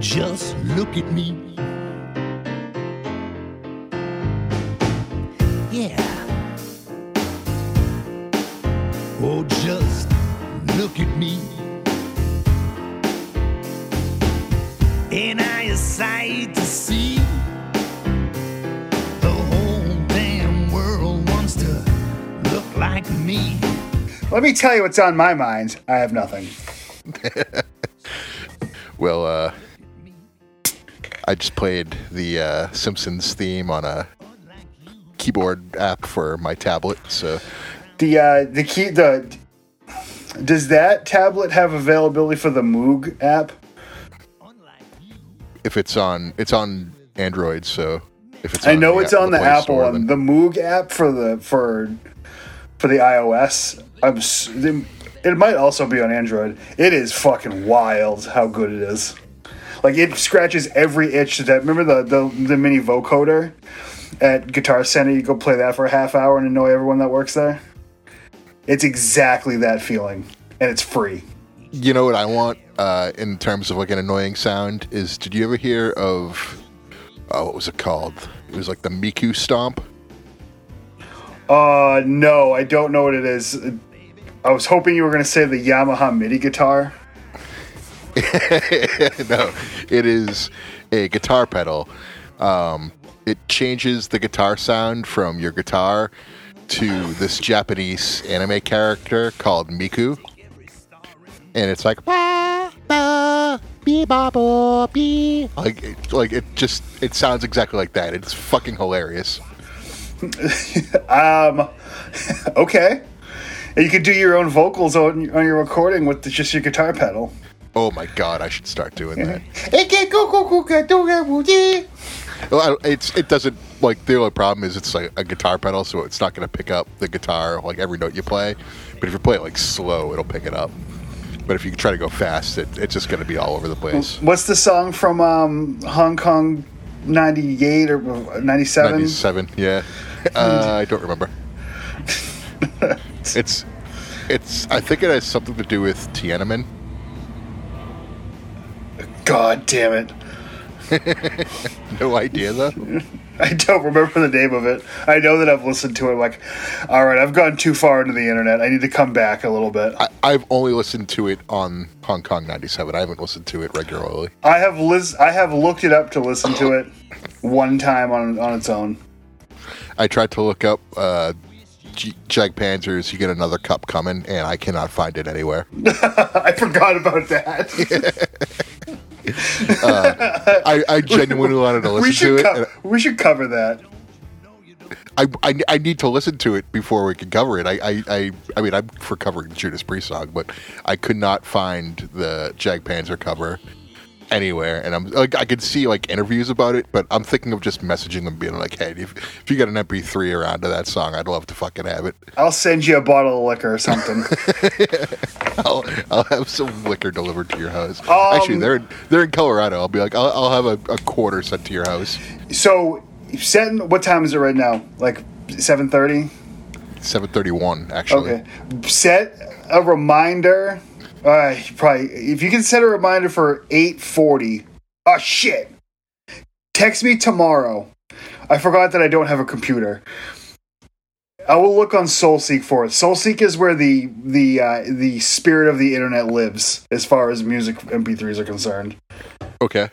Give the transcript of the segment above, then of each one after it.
just look at me. Yeah. Oh, just look at me. Ain't I a sight to see? The whole damn world wants to look like me. Let me tell you what's on my mind. I have nothing. Well, uh, I just played the uh, Simpsons theme on a keyboard app for my tablet. So The uh, the key the does that tablet have availability for the Moog app? if it's on, it's on Android. So if it's, I know the, it's on the, Play Apple Store, one. The Moog app for the for for the iOS. I'm it might also be on Android. It is fucking wild how good it is. Like it scratches every itch that remember the the, the mini vocoder at Guitar Center. You go play that for a half hour and annoy everyone that works there. It's exactly that feeling, and it's free. You know what I want uh, in terms of like an annoying sound is did you ever hear of oh, what was it called? It was like the Miku stomp. Uh, no, I don't know what it is. I was hoping you were going to say the Yamaha MIDI guitar. no, it is a guitar pedal. Um, it changes the guitar sound from your guitar to this Japanese anime character called Miku, and it's like "Ba, ba, bee, ba, bo, bee." like it- like it just it sounds exactly like that. It's fucking hilarious. Um, okay. And you could do your own vocals on, on your recording with just your guitar pedal. Oh my god, I should start doing that. Well, I- it's it doesn't like the only problem is it's like a guitar pedal, so it's not going to pick up the guitar like every note you play. But if you play it like slow, it'll pick it up. But if you try to go fast, it, it's just going to be all over the place. What's the song from um, Hong Kong 98 or 97? Ninety-seven, yeah. Uh, I don't remember. it's it's. I think it has something to do with Tiananmen. God damn it. No idea though. I don't remember the name of it. I know that I've listened to it. Like, all right, I've gone too far into the internet. I need to come back a little bit. I, I've only listened to it on Hong Kong '97. I haven't listened to it regularly. I have lis- I have looked it up to listen to it one time on on its own. I tried to look up uh, G- Jag Panzer's "You Get Another Cup Coming," and I cannot find it anywhere. I forgot about that. Uh, I, I genuinely wanted to listen to it. co- we should cover that. I, I, I need to listen to it before we can cover it. I, I, I, I mean, I'm for covering Judas Priest song, but I could not find the Jag Panzer cover anywhere. And I'm like, I could see like interviews about it, but I'm thinking of just messaging them, being like, "Hey, if, if you got an MP3 around to that song, I'd love to fucking have it. I'll send you a bottle of liquor or something. I'll, I'll have some liquor delivered to your house. Um, Actually, they're in, they're in Colorado. I'll be like, I'll, I'll have a, a quarter sent to your house. so, setting what time is it right now? Like seven thirty. 731, actually. Okay. Set a reminder. Uh, probably if you can set a reminder for eight forty. Oh shit! Text me tomorrow. I forgot that I don't have a computer. I will look on SoulSeek for it. SoulSeek is where the the uh, the spirit of the internet lives, as far as music MP3s are concerned. Okay.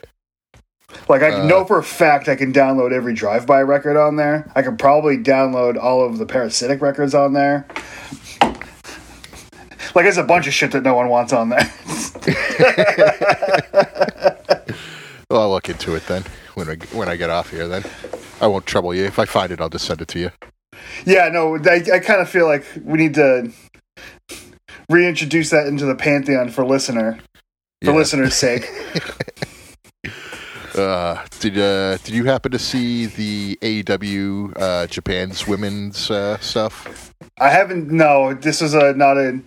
Like I Uh, know for a fact I can download every drive-by record on there. I can probably download all of the parasitic records on there. Like there's a bunch of shit that no one wants on there. Well, I'll look into it then when I, when I get off here. Then I won't trouble you. If I find it, I'll just send it to you. yeah, no, I, I kind of feel like we need to reintroduce that into the pantheon for listener, for Yeah. listeners' sake. Uh, did uh, did you happen to see the AEW uh, Japan's women's uh, stuff? I haven't. No, this is a not a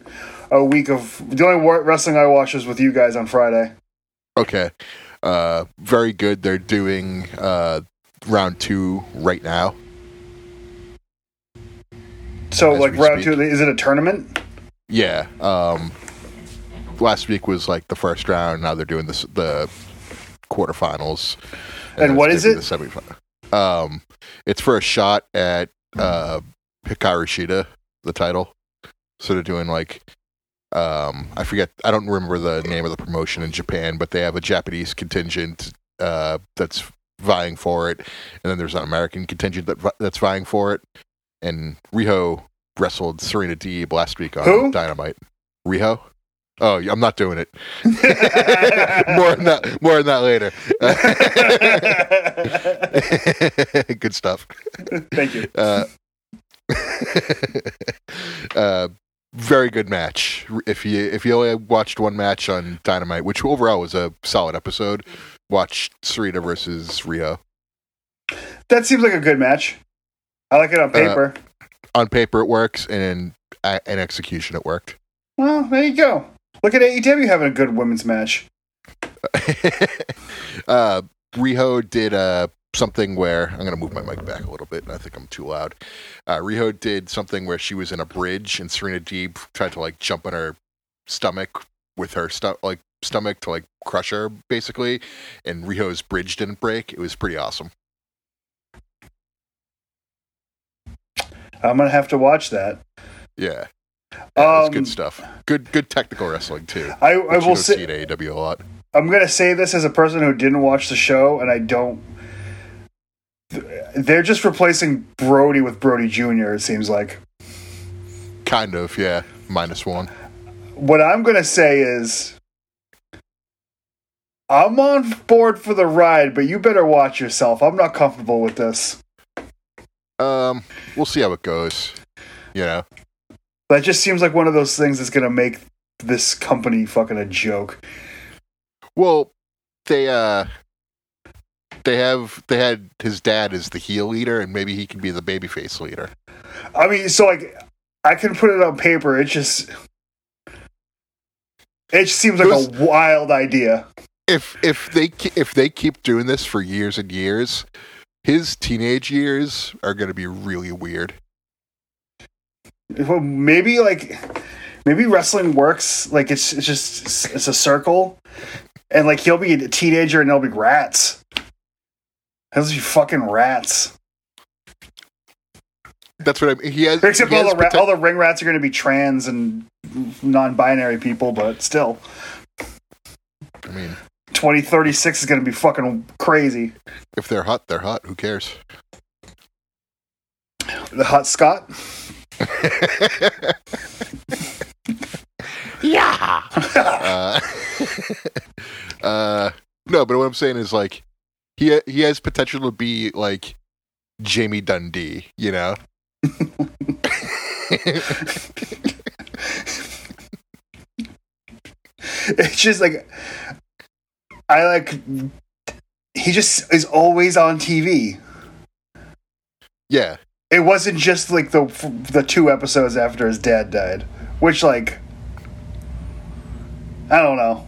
a week of the only wrestling I watched was with you guys on Friday. Okay, uh, very good. They're doing uh, round two right now. So As like round speak. two, is it a tournament? Yeah. Um, last week was like the first round. Now they're doing this the quarterfinals. And it's what is it? The semifinal. Um, it's for a shot at uh, Hikaru Shida, the title. So they're doing like, um, I forget, I don't remember the name of the promotion in Japan, but they have a Japanese contingent uh, that's vying for it, and then there's an American contingent that that's vying for it. And Riho wrestled Serena Deeb last week on Who? Dynamite. Riho. Oh, I'm not doing it. more on that. More on that later. Good stuff. Thank you. Uh, uh, very good match. If you if you only watched one match on Dynamite, which overall was a solid episode, watch Serena versus Riho. That seems like a good match. I like it Uh, on paper. On paper, it works, and in, uh, in execution, it worked. well, there you go. Look at AEW having a good women's match. uh, Riho did uh, something where I'm going to move my mic back a little bit. And I think I'm too loud. Uh, Riho did something where she was in a bridge and Serena Deeb tried to like jump on her stomach with her stu- like stomach to like crush her basically, and Riho's bridge didn't break. It was pretty awesome. I'm gonna have to watch that. Yeah, yeah Um, good stuff. Good good technical wrestling too. I, I will say see in AEW a lot. I'm gonna say this as a person who didn't watch the show, and I don't. They're just replacing Brodie with Brodie Jr. It seems like. Kind of, yeah. Minus one. What I'm gonna say is, I'm on board for the ride, but you better watch yourself. I'm not comfortable with this. Um, we'll see how it goes. You know. That just seems like one of those things that's gonna make this company fucking a joke. Well, they uh they have they had his dad as the heel leader and maybe he can be the babyface leader. I mean, so like, I can put it on paper. It just, it just seems like Who's- a wild idea. If if they if they keep doing this for years and years, his teenage years are going to be really weird. Well, maybe like maybe wrestling works like it's it's just it's a circle, and like he'll be a teenager and they'll be rats. Those be fucking rats. That's what I mean. He has Except he all has the ra- all the ring rats are going to be trans and non-binary people, but still, I mean, twenty thirty six is going to be fucking crazy. if they're hot, they're hot. Who cares? The hot Scott. yeah. uh, uh, no, but what I'm saying is like he he has potential to be like Jamie Dundee, you know. it's just like I like. He just is always on TV. yeah, It wasn't just like the the two episodes after his dad died, which like I don't know.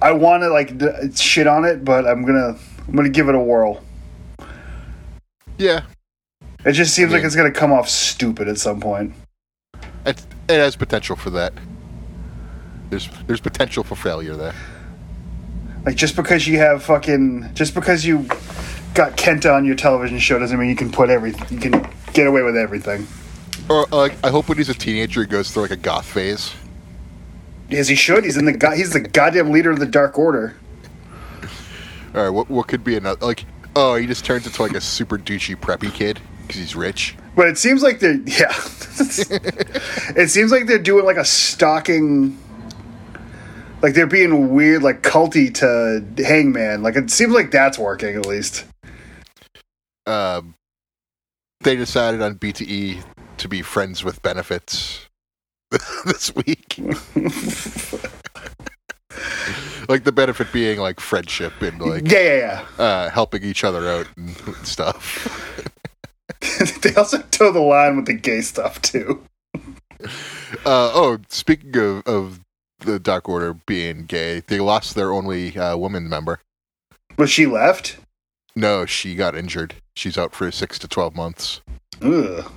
I want to like d- shit on it, but I'm gonna I'm gonna give it a whirl. yeah. It just seems like it's gonna come off stupid at some point. It, it has potential for that. There's there's potential for failure there. Like just because you have fucking just because you got Kenta on your television show doesn't mean you can put every you can get away with everything. Or like, I hope when he's a teenager, he goes through like a goth phase. As he should. He's in the go- he's the goddamn leader of the Dark Order. All right, what what could be another like? Oh, he just turns into like a super douchey preppy kid because he's rich. But it seems like they're yeah. it seems like they're doing like a stalking like they're being weird like culty to Hangman. Like it seems like that's working at least. Um, they decided on BTE to be friends with benefits this week. like the benefit being like friendship and like yeah, yeah, uh, helping each other out and stuff. they also toe the line with the gay stuff too. Uh, oh, speaking of, of the Dark Order being gay, they lost their only uh, woman member. Was she left? No, she got injured. She's out for six to twelve months. Ugh.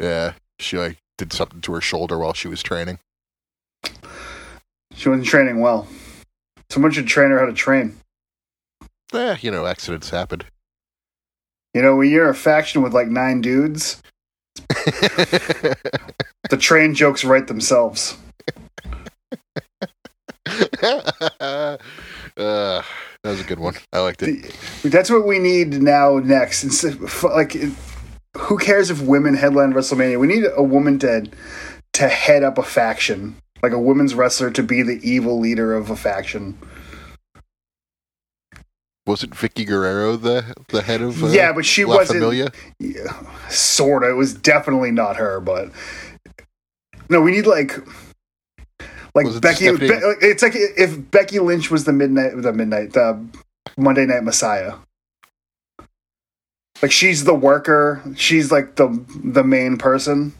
Yeah, she like did something to her shoulder while she was training. She wasn't training well. Someone should train her how to train. Eh, you know, accidents happen. You know, when you're a faction with like nine dudes, the train jokes write themselves. uh, that was a good one. I liked it. That's what we need now. Next, Instead, like, who cares if women headline WrestleMania? We need a woman to to head up a faction, like a women's wrestler to be the evil leader of a faction. Wasn't Vickie Guerrero the the head of? Uh, yeah, but she La wasn't. Familia? Yeah, sorta. It was definitely not her, but no, we need like like Was it Becky. Be- it's like if Becky Lynch was the midnight, the midnight, the Monday Night Messiah. Like she's the worker. She's like the the main person.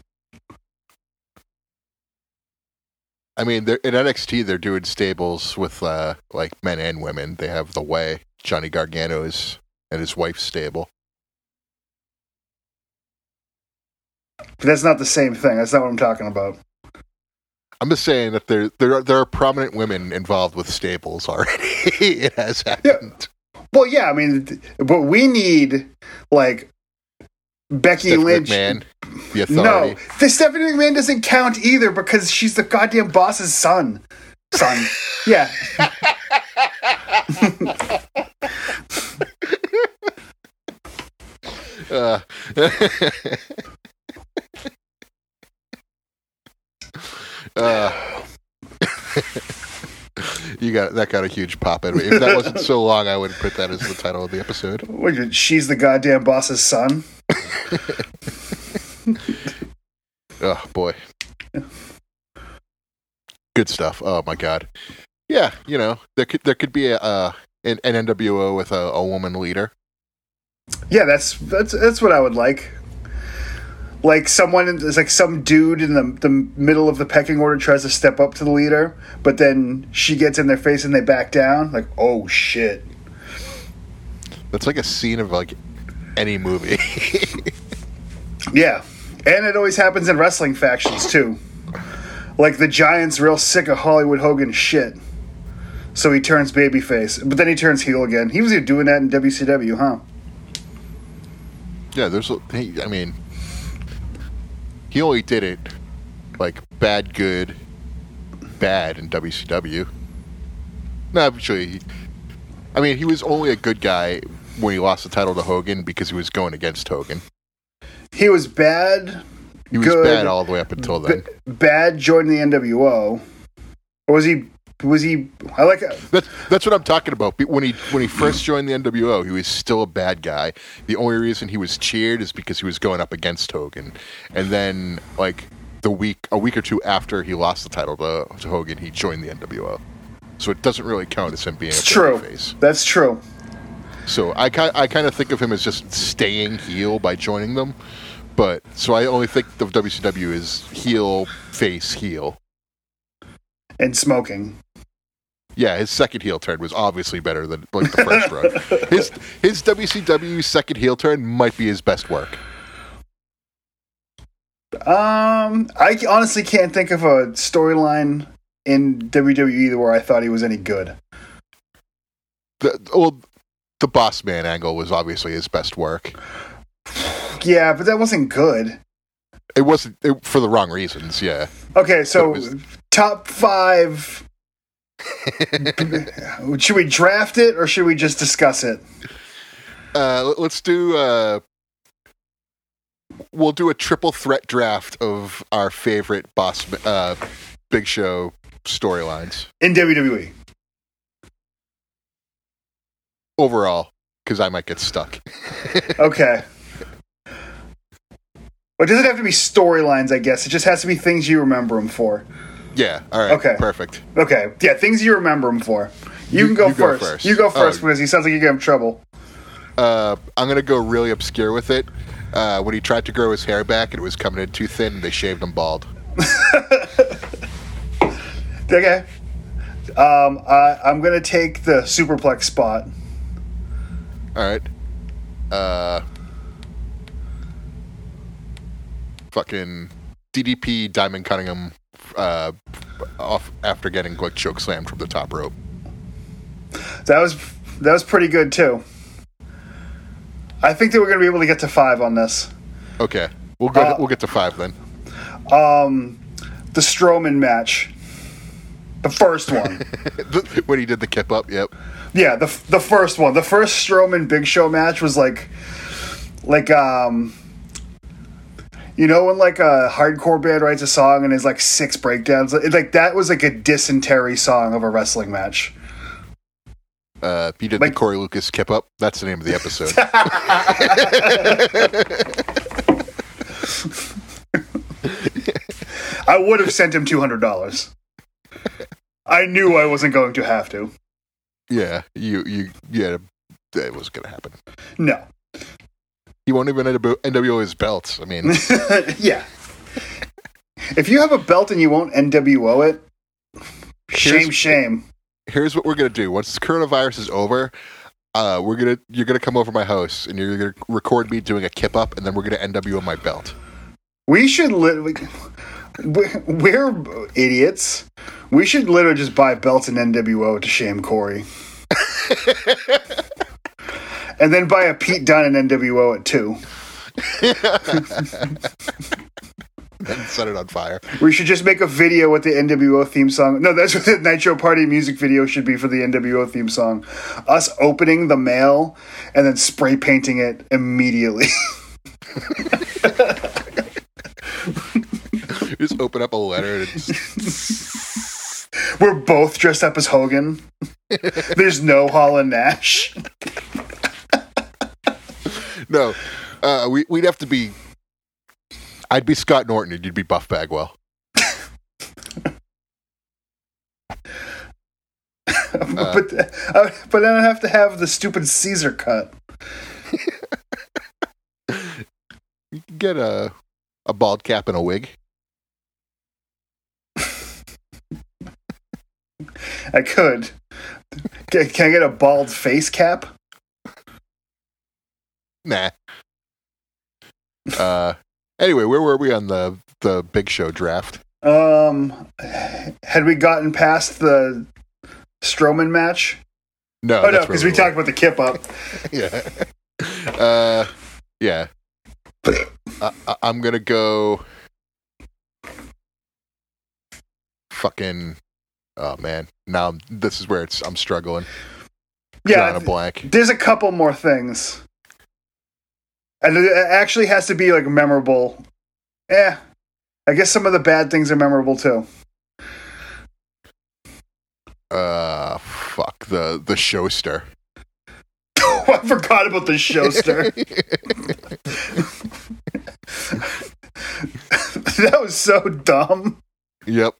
I mean, in NXT, they're doing stables with uh, like men and women. They have the Way, Johnny gargano is and his wife's stable. But that's not the same thing. That's not what I'm talking about. I'm just saying that there there are, there are prominent women involved with stables already. it has happened. Well, yeah, I mean, but we need like Becky Stephanie Lynch. McMahon, the No, the Stephanie McMahon doesn't count either because she's the goddamn boss's son. Son, yeah. Uh, uh, you got that got a huge pop in me. If that wasn't so long, I would put that as the title of the episode. What, She's the goddamn boss's son. Oh boy, good stuff. Oh my god, yeah. You know, there could there could be a uh, an, an NWO with a, a woman leader. Yeah, that's that's that's what I would like. Like someone, there's like some dude in the the middle of the pecking order tries to step up to the leader, but then she gets in their face and they back down. Like, oh shit. That's like a scene of like any movie. Yeah, and it always happens in wrestling factions too. Like the Giant's real sick of Hollywood Hogan shit, so he turns babyface, but then he turns heel again. He was doing that in WCW, huh? Yeah, there's. I mean, he only did it like bad, good, bad in WCW. No, actually, he- I mean, he was only a good guy when he lost the title to Hogan because he was going against Hogan. He was bad. He was Good. bad all the way up until then. B- bad joined the NWO, or was he? Was he? I like. That's that's what I'm talking about. When he when he first joined the NWO, he was still a bad guy. The only reason he was cheered is because he was going up against Hogan. And then like the week a week or two after he lost the title to, to Hogan, he joined the NWO. So it doesn't really count as him being It's a true. face. That's true. So I ki- I kind of think of him as just staying heel by joining them. But so I only think of WCW as heel face heel. And smoking. Yeah, his second heel turn was obviously better than like the first run. His his WCW second heel turn might be his best work. Um, I honestly can't think of a storyline in WWE where I thought he was any good. The well, the boss man angle was obviously his best work. Yeah, but that wasn't good. It wasn't it, for the wrong reasons. Yeah, Okay, so was- top five. should we draft it or should we just discuss it? uh, let- let's do. Uh, we'll do a triple threat draft of our favorite boss uh, Big Show storylines In WWE. overall because I might get stuck. Okay. Well, it doesn't have to be storylines, I guess. It just has to be things you remember them for. Yeah. All right. Okay. Perfect. Okay. Yeah, things you remember him for. You, You- can go, you go first. first. You go first Oh. because he sounds like you're have trouble. Uh, I'm gonna go really obscure with it. Uh, when he tried to grow his hair back, it was coming in too thin. and They shaved him bald. Okay. Um, I, I'm going to take the superplex spot. All right. Uh, fucking DDP Diamond Cunningham uh, off after getting like choke slammed from the top rope. That was that was pretty good too. I think that we're going to be able to get to five on this. Okay, we'll go. Uh, we'll get to five then. Um, the Strowman match, the first one. when he did the kip up, yep. yeah, the the first one, the first Strowman Big Show match was like, like um. You know when like a hardcore band writes a song and there's like six breakdowns, like that was like a dysentery song of a wrestling match. Uh, did Like- Corey Lucas kept up, that's the name of the episode. I would have sent him two hundred dollars. I knew I wasn't going to have to. yeah, you you yeah, it was gonna happen. No. He won't even NW NWO his belts. I mean, yeah. If you have a belt and you won't NWO it, shame, Here's- shame. here's what we're gonna do. Once this coronavirus is over, uh, we're gonna you're gonna come over my house and you're gonna record me doing a kip up, and then we're gonna NWO my belt. We should literally. We're idiots. We should literally just buy belts and NWO to shame Corey. and then buy a Pete Dunne and NWO at two. and set it on fire. We should just make a video with the NWO theme song. No, that's what the Nitro Party music video should be for the NWO theme song. Us opening the mail and then spray painting it immediately. Just open up a letter. And it's, We're both dressed up as Hogan. There's no Hall and Nash. no, uh, we we'd have to be. I'd be Scott Norton, and you'd be Buff Bagwell. but, uh, but then I have to have the stupid Caesar cut. You can get a a bald cap and a wig. I could. Can, can I get a bald face cap? Nah. Uh. Anyway, where were we on the the Big Show draft? Um, had we gotten past the Strowman match? No, Oh, no, because we were. talked about the kip up. yeah. Uh, yeah. I, I- I'm gonna go. Fucking. Oh man, now I'm- this is where it's. I'm struggling. Drawing a Yeah, blank. there's a couple more things. And it actually has to be like memorable. Yeah, I guess some of the bad things are memorable too. Uh, fuck the the showster. I forgot about the showster. that was so dumb. Yep.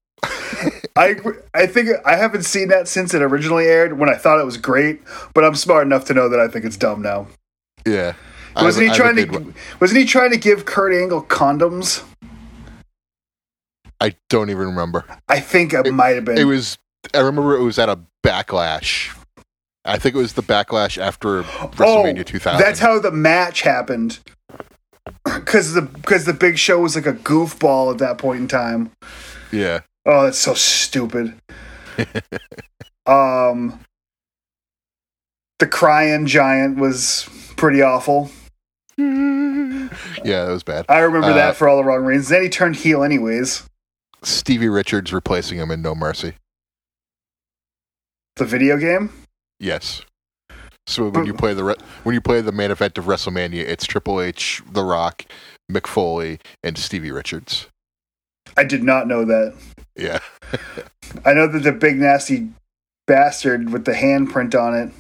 I I think I haven't seen that since it originally aired when I thought it was great, but I'm smart enough to know that I think it's dumb now. Yeah. Wasn't he I have trying to one. wasn't he trying to give Kurt Angle condoms? I don't even remember. I think it, It- might have been. It was. I remember it was at a backlash. I think it was the backlash after WrestleMania 2000. Oh, That's how the match happened. Because the because the Big Show was like a goofball at that point in time. yeah. Oh, that's so stupid. um, the crying giant was pretty awful. Yeah, that was bad. I remember Uh, that for all the wrong reasons. Then he turned heel anyways. Stevie Richards replacing him in No Mercy. The video game. Yes. So when you play the re- when you play the main event of WrestleMania, it's Triple H, The Rock, Mick Foley, and Stevie Richards. I did not know that. Yeah. I know that the big nasty bastard with the handprint on it.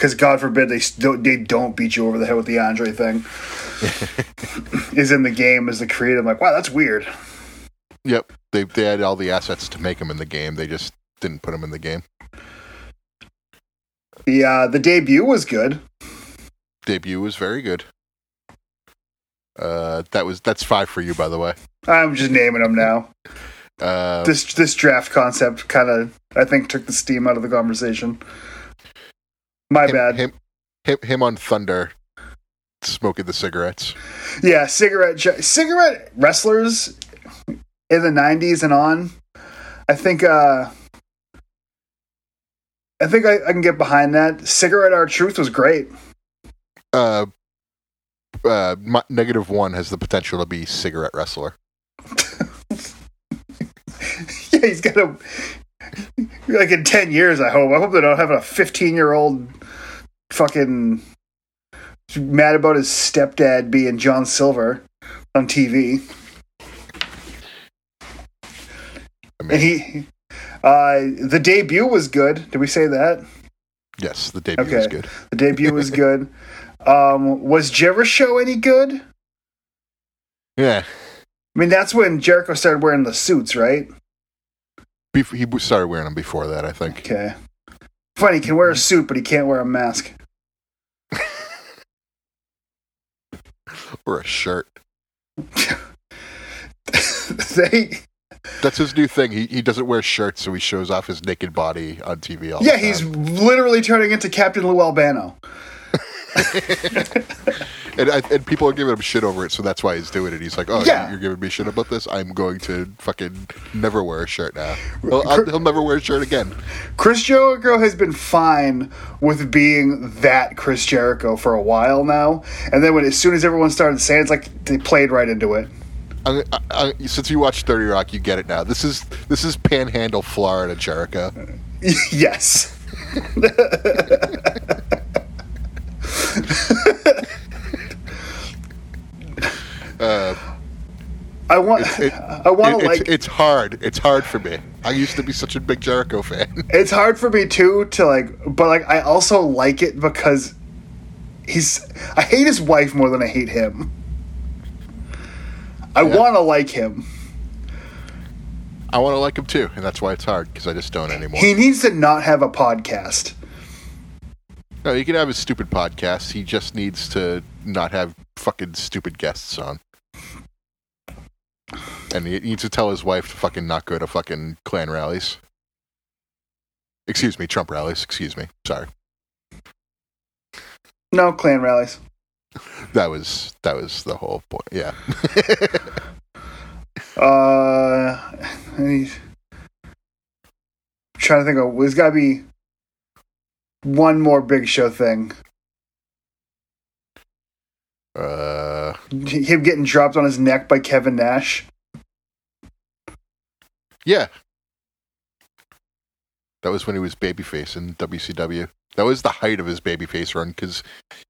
Because God forbid they they don't beat you over the head with the Andre thing. is in the game as the creator. I'm like, wow, that's weird. Yep. They they had all the assets to make him in the game. They just didn't put him in the game. The uh, the debut was good. Debut was very good. Uh, that was that's five for you, by the way. I'm just naming them now. Uh, This this draft concept kind of I think took the steam out of the conversation. My him, bad. Him, him, him on Thunder, smoking the cigarettes. Yeah, cigarette cigarette wrestlers in the 90s and on. I think uh I think I, I can get behind that. Cigarette Our Truth was great. Uh, uh, my, negative one has the potential to be cigarette wrestler. yeah, he's got a like in ten years. I hope. I hope they don't have a fifteen year old fucking mad about his stepdad being John Silver on TV. I mean, And he, uh, the debut was good. Did we say that? yes, the debut Okay. is good. The debut was good. Um, was Jericho show any good? Yeah, I mean, that's when Jericho started wearing the suits, right? Bef- he started wearing them before that, I think. Okay. Funny, he can wear a suit, but he can't wear a mask. Or a shirt. they, That's his new thing. He he doesn't wear shirts, so he shows off his naked body on TV all yeah, the time. he's literally turning into Captain Lou Albano. and, I, and people are giving him shit over it, so that's why he's doing it. He's like, "Oh, Yeah. you're giving me shit about this. I'm going to fucking never wear a shirt now. He'll, I'll, he'll never wear a shirt again." Chris Jericho has been fine with being that Chris Jericho for a while now, and then when as soon as everyone started saying it, it's like they played right into it. I, I, since you watched Thirty Rock, you get it now. This is this is Panhandle, Florida, Jericho. yes. Uh, I want. it- I want it- to like. it's, it's hard. It's hard for me. I used to be such a big Jericho fan. it's hard for me too to like but like i also like it because he's i hate his wife more than i hate him i Yeah. want to like him I want to like him too, and that's why it's hard because I just don't anymore. he needs to not have a podcast No, he can have his stupid podcast. He just needs to not have fucking stupid guests on. And he needs to tell his wife to fucking not go to fucking Klan rallies. Excuse me, Trump rallies. Excuse me. Sorry. no clan rallies That was that was the whole point. Yeah. uh I'm trying to think of there's gotta be one more big show thing uh, him getting dropped on his neck by kevin nash yeah. That was when he was babyface in WCW. That was the height of his babyface run because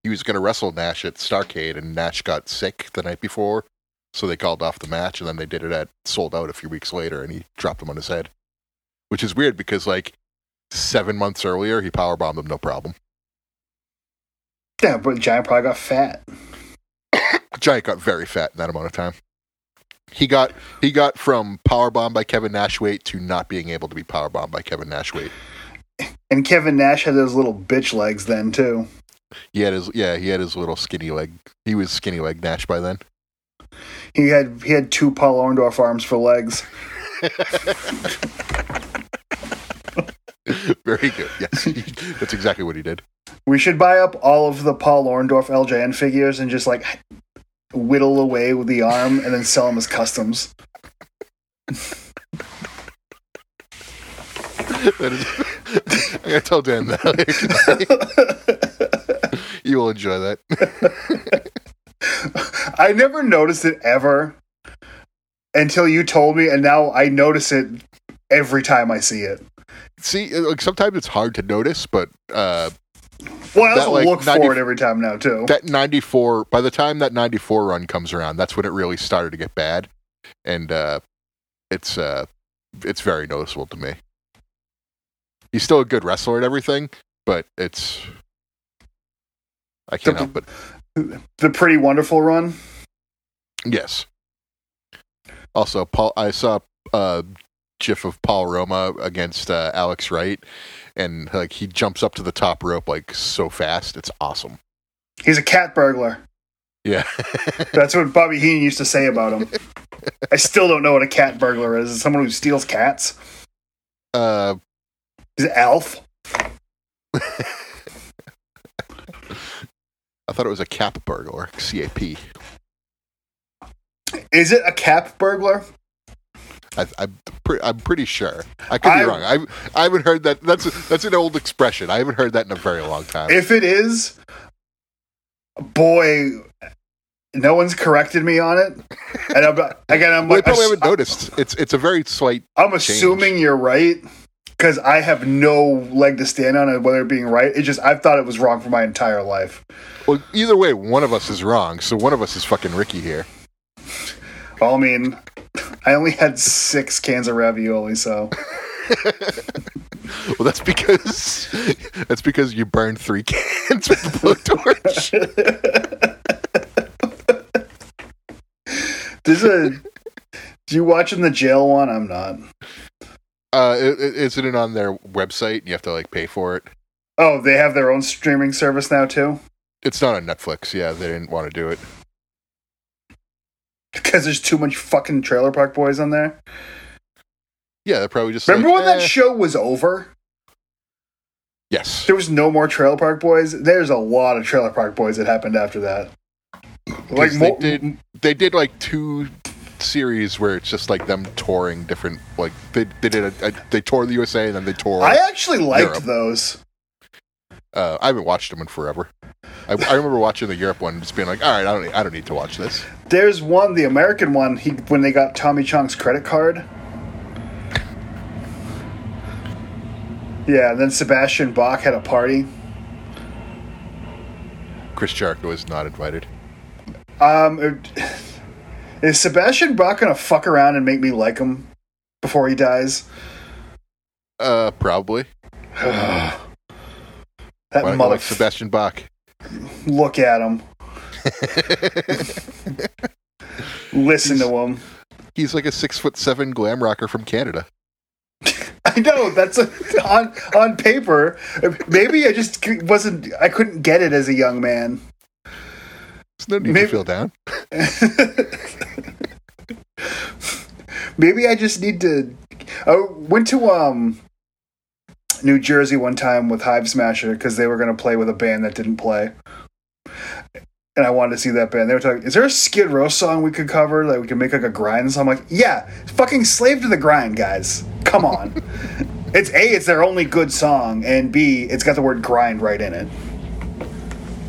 he was going to wrestle Nash at Starcade, and Nash got sick the night before, so they called off the match, and then they did it at Souled Out a few weeks later, and he dropped him on his head, which is weird because like seven months earlier he powerbombed him no problem. yeah but giant probably got fat Giant got very fat in that amount of time. He got he got from powerbomb by Kevin Nash weight to not being able to be powerbombed by Kevin Nash weight. and kevin nash had those little bitch legs then too He had his yeah he had his little skinny leg. He was skinny leg Nash by then. He had he had two Paul Orndorff arms for legs. Very good. Yes, he- that's exactly what he did. We should buy up all of the Paul Orndorff LJN figures and just like whittle away with the arm and then sell them as customs. That is, I'm gonna tell Dan that. you will enjoy that. I never noticed it ever until you told me, and now I notice it every time I see it. See, like sometimes it's hard to notice, but uh, Well, I That, also like, look 90 for it every time now too. that 94 by the time that 94 run comes around that's when it really started to get bad. And uh it's uh it's very noticeable to me. He's still a good wrestler and everything but it's i can't help it. the pretty wonderful run. yes. Also paul i saw uh gif of paul roma against uh, alex wright and like he jumps up to the top rope like so fast it's awesome He's a cat burglar. yeah That's what Bobby Heenan used to say about him. I still don't know what a cat burglar is. It's someone who steals cats. uh Is it Alf? I thought it was a cap burglar, CAP. Is it a cap burglar? I, I'm, pre- I'm pretty sure. I could be wrong. I, I haven't heard that. That's that's an old expression. I haven't heard that in a very long time. If it is, boy, no one's corrected me on it. And I'm again, I'm well, like, probably haven't noticed. It's it's a very slight. I'm assuming you're right because I have no leg to stand on it whether it being right. It just I've thought it was wrong for my entire life. Well, either way, one of us is wrong. So one of us is fucking Ricky here. Well, I mean, I only had six cans of ravioli, so Well, that's because that's because you burned three cans with the blowtorch. there's a. Do you watching the jail one? I'm not. Uh, i- i- isn't it on their website? You have to like pay for it. Oh, they have their own streaming service now too. It's not on Netflix. Yeah, they didn't want to do it. Because there's too much fucking Trailer Park Boys on there. Yeah, they're probably just. Remember like, when that eh. show was over? Yes. There was no more Trailer Park Boys. There's a lot of Trailer Park Boys that happened after that. Like they mo- did- They did like two series where it's just like them touring different. Like they they did a, a they toured the USA and then they toured. I actually liked Europe. those. uh, I haven't watched them in forever. I, I remember watching the Europe one, just being like, "All right, I don't, I don't need to watch this." There's one, the American one. He when they got Tommy Chong's credit card. Yeah, and then Sebastian Bach had a party. Chris Jericho was not invited. Um, it- is Sebastian Bach gonna fuck around and make me like him before he dies? Uh, probably. that mother. like Sebastian Bach? Look at him. Listen to him. He's like a six foot seven glam rocker from Canada. I know that's a, on on paper. Maybe I just wasn't. I couldn't get it as a young man. There's no need Maybe- to feel down. Maybe I just need to. I went to um New Jersey one time with Hive Smasher because they were going to play with a band that didn't play, and I wanted to see that band. They were talking. Is there a Skid Row song we could cover that we could make like a grind? So I'm like, yeah, fucking slave to the grind, guys. Come on. it's a, it's their only good song, and b, it's got the word grind right in it.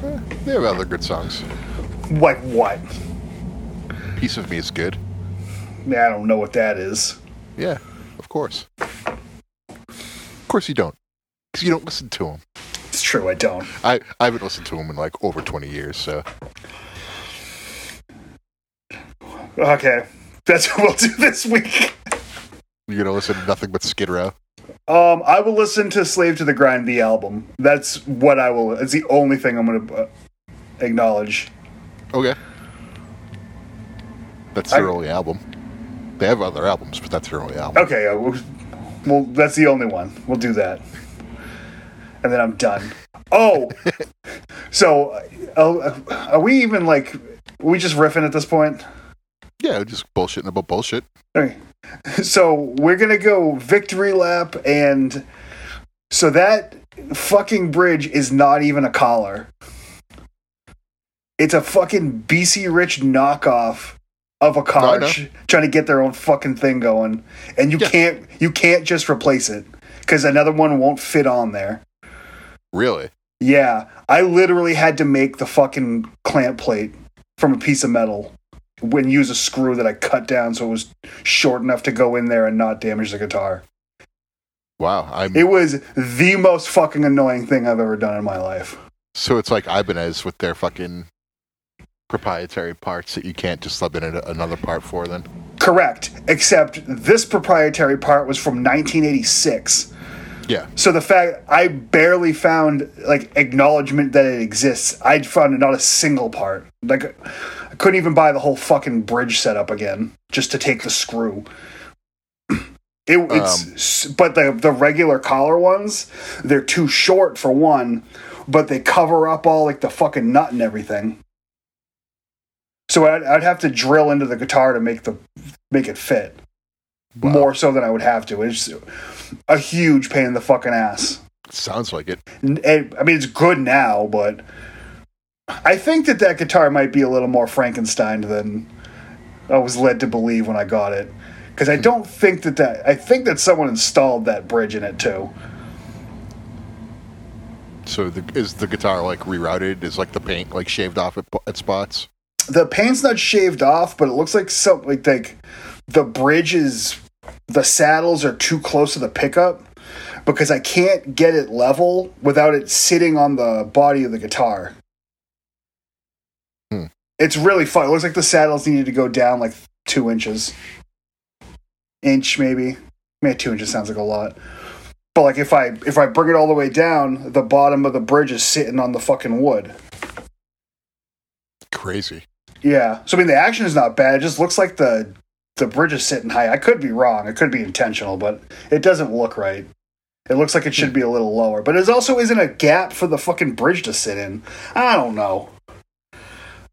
Eh, they have other good songs. Like what? Piece of Me is good. Yeah, I don't know what that is. Yeah, of course. Of course you don't, because you don't listen to them. It's true, I don't. I I haven't listened to them in like over twenty years. So Okay, that's what we'll do this week. you're gonna listen to nothing but Skid Row. Um, I will listen to "Slave to the Grind" the album. That's what I will. It's the only thing I'm going to uh, acknowledge. Okay. That's their I- only album. They have other albums, but that's their only album. Okay, uh, we'll, that's the only one. We'll do that, and then I'm done. Oh, so uh, are we even like? Are we just riffing at this point? Yeah, just bullshitting about bullshit. Okay. So we're gonna go victory lap, and so that fucking bridge is not even a Kahler. It's a fucking BC Rich knockoff of a Kahler, know. ch- trying to get their own fucking thing going, and you Yeah. can't you can't just replace it because another one won't fit on there. Really? Yeah, I literally had to make the fucking clamp plate from a piece of metal when use a screw that I cut down so it was short enough to go in there and not damage the guitar. Wow. I'm It was the most fucking annoying thing I've ever done in my life. so it's like Ibanez with their fucking proprietary parts that you can't just sub in another part for. Then Correct, except this proprietary part was from 1986. yeah, So the fact I barely found like acknowledgement that it exists, I found not a single part. Like I couldn't even buy the whole fucking bridge setup again just to take the screw. It, it's s but the the regular Kahler ones, they're too short for one, but they cover up all like the fucking nut and everything. So I'd, I'd have to drill into the guitar to make the make it fit Wow. more so than I would have to. It's a huge pain in the fucking ass. sounds like it. And- eh, I mean, it's good now, but I think that that guitar might be a little more Frankenstein than I was led to believe when I got it. because I hmm. don't think that that I think that someone installed that bridge in it too. So the, is the guitar like rerouted? Is like the paint like shaved off at, at spots? The paint's not shaved off, but it looks like some like like the bridge is the saddles are too close to the pickup because I can't get it level without it sitting on the body of the guitar. Hmm. It's really fun. It looks like the saddles needed to go down like two inches, inch maybe. Man, two inches sounds like a lot. But like if I if I bring it all the way down, the bottom of the bridge is sitting on the fucking wood. Crazy. Yeah. So I mean, the action is not bad. It just looks like the the bridge is sitting high. I could be wrong. It could be intentional, but it doesn't look right. It looks like it should be a little lower, but it also isn't a gap for the fucking bridge to sit in. I don't know.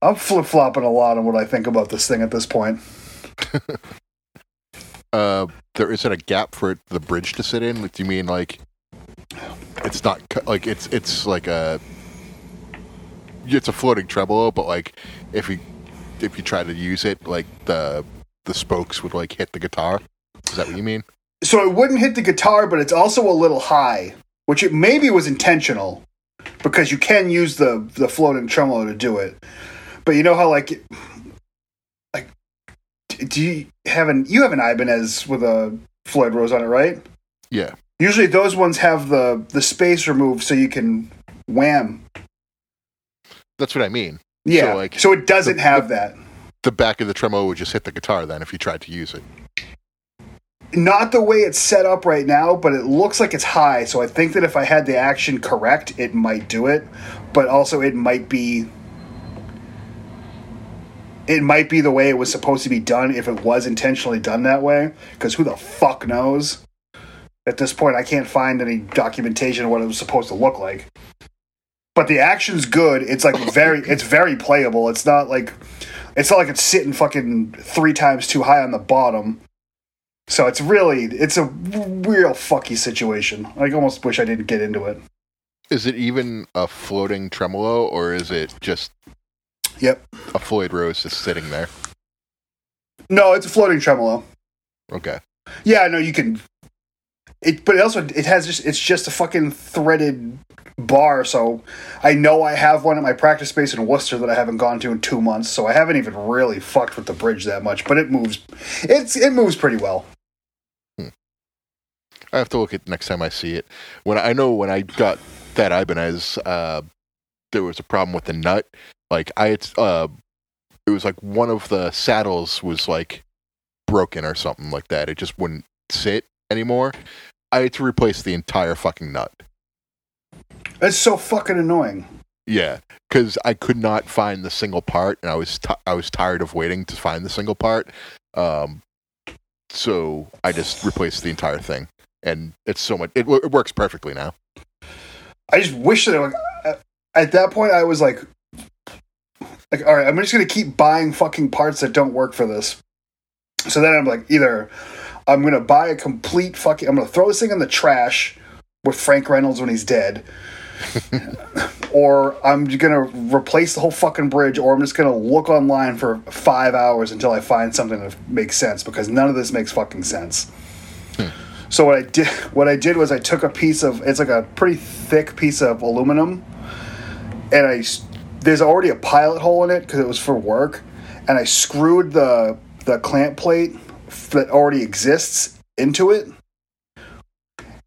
I'm flip flopping a lot on what I think about this thing at this point. Uh, there isn't a gap for the bridge to sit in. Do you mean like it's not like it's it's like a it's a floating treble, but like if you if you try to use it, like the the spokes would like hit the guitar. Is that what you mean? So it wouldn't hit the guitar, but it's also a little high, which it maybe was intentional because you can use the the floating tremolo to do it. But you know how like like do you have an you have an Ibanez with a Floyd Rose on it, right? Yeah. Usually those ones have the the space removed so you can wham. That's what I mean. Yeah. So, like, it doesn't the- have that. The back of the tremolo would just hit the guitar then if you tried to use it. Not the way it's set up right now, but it looks like it's high. So I think that if I had the action correct, it might do it. But also, it might be. It might be the way it was supposed to be done if it was intentionally done that way. Because who the fuck knows? At this point, I can't find any documentation of what it was supposed to look like. But the action's good. It's like very, it's very playable. It's not like, it's not like it's sitting fucking three times too high on the bottom. So it's really, it's a real fucky situation. I almost wish I didn't get into it. Is it even a floating tremolo or is it just Yep. a Floyd Rose just sitting there? No, it's a floating tremolo. Okay. Yeah, no, you can. It, but it also it has just it's just a fucking threaded bar. So I know I have one at my practice space in Worcester that I haven't gone to in two months. So I haven't even really fucked with the bridge that much. But it moves. It's it moves pretty well. I have to look at next time I see it. When I know when I got that Ibanez, uh, there was a problem with the nut. Like I had, uh, it was like one of the saddles was like broken or something like that. It just wouldn't sit anymore. I had to replace the entire fucking nut. That's so fucking annoying. Yeah, because I could not find the single part, and I was ti I was tired of waiting to find the single part. Um, so I just replaced the entire thing, and it's so much. It, wo- it works perfectly now. I just wish that like, at- at that point I was like, like all right, I'm just gonna keep buying fucking parts that don't work for this. So then I'm like, either I'm gonna buy a complete fucking, I'm gonna throw this thing in the trash with Frank Reynolds when he's dead, or I'm gonna replace the whole fucking bridge, or I'm just gonna look online for five hours until I find something that makes sense because none of this makes fucking sense. Hmm. So what I did, what I did was I took a piece of, it's like a pretty thick piece of aluminum, and I there's already a pilot hole in it because it was for work, and I screwed the the clamp plate that already exists into it,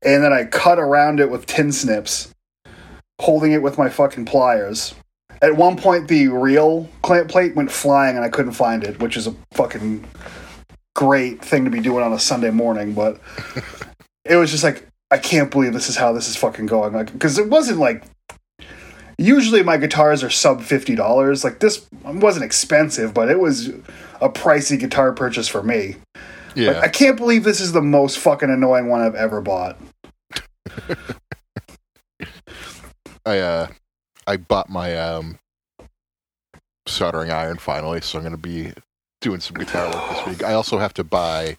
and then I cut around it with tin snips, holding it with my fucking pliers. At one point, the real clamp plate went flying, and I couldn't find it, which is a fucking great thing to be doing on a Sunday morning, but it was just like I can't believe this is how this is fucking going. Like, because it wasn't like usually my guitars are sub fifty dollars. Like this wasn't expensive, but it was a pricey guitar purchase for me. Yeah, Like, I can't believe this is the most fucking annoying one I've ever bought. I uh, I bought my um, soldering iron finally, so I'm gonna be doing some guitar work this week. I also have to buy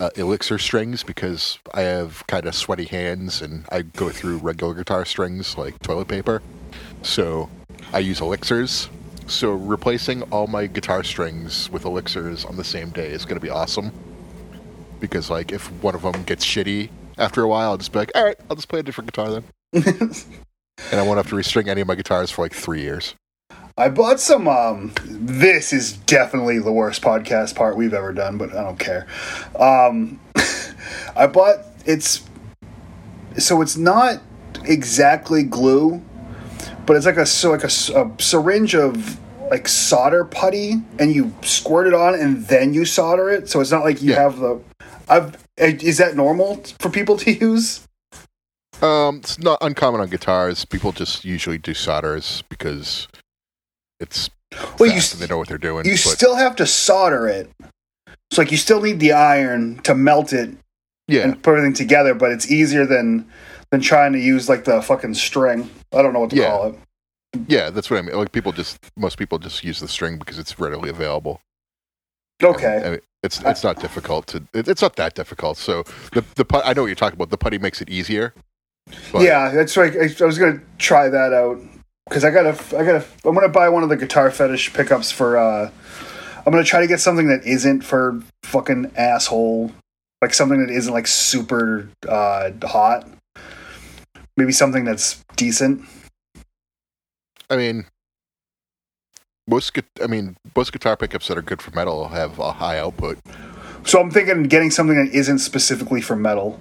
uh, elixir strings because I have kind of sweaty hands and I go through regular guitar strings like toilet paper. So I use elixirs. So replacing all my guitar strings with elixirs on the same day is going to be awesome. because like if one of them gets shitty after a while, I'll just be like, all right, I'll just play a different guitar then, and I won't have to restring any of my guitars for like three years. I bought some. Um, this is definitely the worst podcast part we've ever done, but I don't care. Um, I bought it's so it's not exactly glue, but it's like a so like a, a syringe of like solder putty, and you squirt it on, and then you solder it. So it's not like you Yeah. have the. I've, eh, is that normal for people to use? Um, it's not uncommon on guitars. People just usually do solders because it's Well, you they know what they're doing. You but still have to solder it. It's like you still need the iron to melt it yeah, and put everything together, but it's easier than than trying to use like the fucking string. I don't know what to Yeah. call it. yeah, that's what I mean. Like people just most people just use the string because it's readily available. Okay. I mean, it's it's not difficult to. It, it's not that difficult. So the the put, I know what you're talking about. The putty makes it easier. But yeah, that's right. I, I was gonna try that out because I gotta, I gotta, I'm gonna buy one of the guitar fetish pickups for. uh I'm gonna try to get something that isn't for fucking asshole, like something that isn't like super uh hot. Maybe something that's decent. I mean, most I mean most guitar pickups that are good for metal have a high output. So I'm thinking getting something that isn't specifically for metal.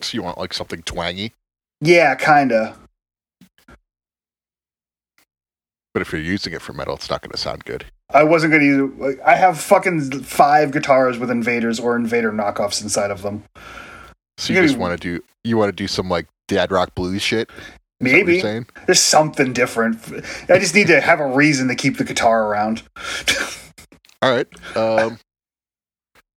So you want like something twangy. Yeah, kinda. But if you're using it for metal, it's not going to sound good. I wasn't gonna use. like, I have fucking five guitars with invaders or invader knockoffs inside of them. So you Maybe- just want to do you want to do some like dad rock blues shit. Is that what you're Maybe there's something different. I just need to have a reason to keep the guitar around. All right. Um,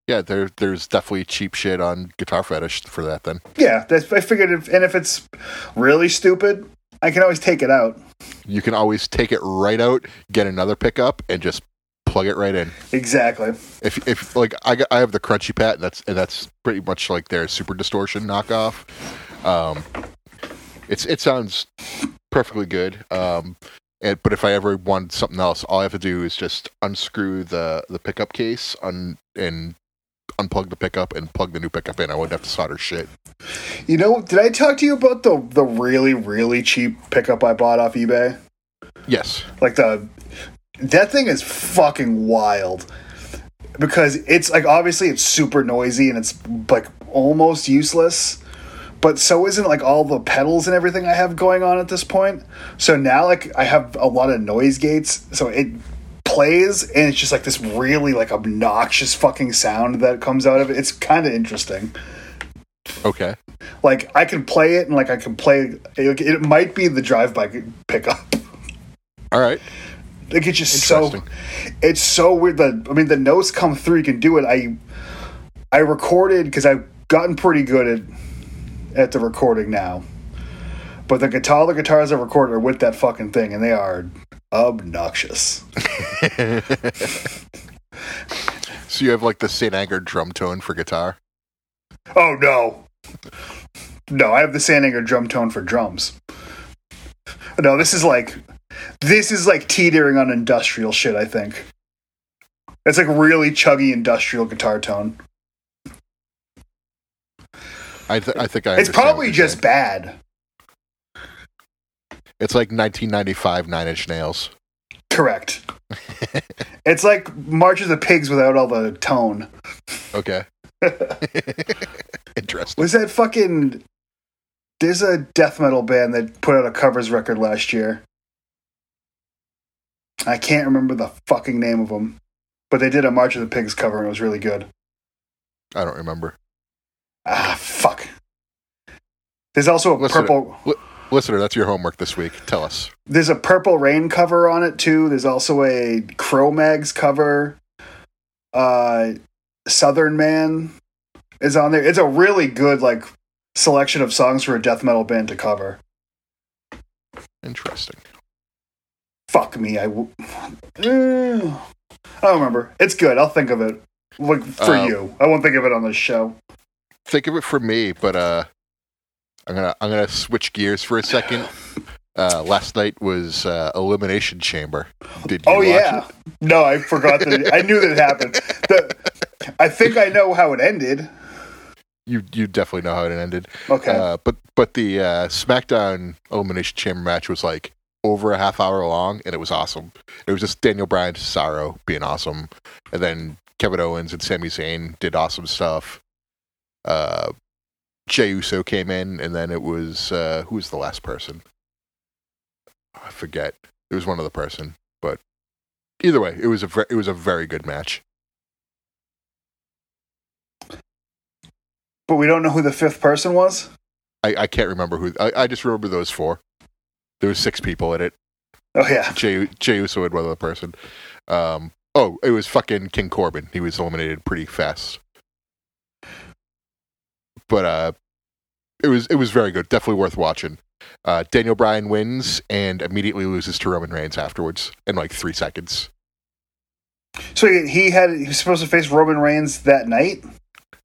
yeah, there there's definitely cheap shit on Guitar Fetish for that. Then yeah, that's, I figured. If, and if it's really stupid, I can always take it out. you can always take it right out, get another pickup, and just plug it right in. Exactly. If if like I I have the Crunchy Pat, and that's and that's pretty much like their Super Distortion knockoff. Um, it's it sounds perfectly good. Um, and but if I ever want something else, all I have to do is just unscrew the the pickup case un, and unplug the pickup and plug the new pickup in. I wouldn't have to solder shit. You know, did I talk to you about the the really really cheap pickup I bought off eBay? Yes. Like the that thing is fucking wild because it's like obviously it's super noisy and it's like almost useless. But so isn't like all the pedals and everything I have going on at this point. So now like I have a lot of noise gates. So it plays and it's just like this really like obnoxious fucking sound that comes out of it. It's kind of interesting. Okay. Like I can play it and like I can play it, it might be the drive by pickup. All right. Like it's just so it's so weird that I mean the notes come through you can do it. I I recorded because I've gotten pretty good at at the recording now. But the guitar the guitars I recorded are with that fucking thing and they are obnoxious. So you have like the St. Anger drum tone for guitar. Oh no. No, I have the St. Anger drum tone for drums. No, this is like this is like teetering on industrial shit, I think. It's like really chuggy industrial guitar tone. I th- I think I. It's probably just saying. bad. It's like 1995 Nine Inch Nails. Correct. it's like March of the Pigs without all the tone. Okay. Interesting. Was that fucking there's a death metal band that put out a covers record last year. I can't remember the fucking name of them, but they did a March of the Pigs cover and it was really good. I don't remember. Ah, fuck. There's also a Listen, purple. Listener, that's your homework this week. Tell us. There's a Purple Rain cover on it too. There's also a Cro-Mags cover. Uh, Southern Man is on there. It's a really good like selection of songs for a death metal band to cover. Interesting. Fuck me, I. W- I don't remember. It's good. I'll think of it. Like for Um, you, I won't think of it on this show. Think of it for me, but uh, I'm gonna I'm gonna switch gears for a second. Uh, last night was uh, Elimination Chamber. Did you Oh yeah. it? No, I forgot that. It, I knew that it happened. The I think I know how it ended. You you definitely know how it ended. Okay. Uh, but but the uh, SmackDown Elimination Chamber match was like over a half hour long, and it was awesome. It was just Daniel Bryan, Cesaro being awesome, and then Kevin Owens and Sami Zayn did awesome stuff. Uh, Jey Uso came in, and then it was uh, who was the last person? I forget. It was one other person, but either way, it was a ver- it was a very good match. but we don't know who the fifth person was. I, I can't remember who. I, I just remember those four. There was six people in it. Oh yeah. Jey, Jey Uso and one other person. Um, oh, it was fucking King Corbin. He was eliminated pretty fast. But uh, it was it was very good. Definitely worth watching. Uh, Daniel Bryan wins and immediately loses to Roman Reigns afterwards in like three seconds. So he had he was supposed to face Roman Reigns that night.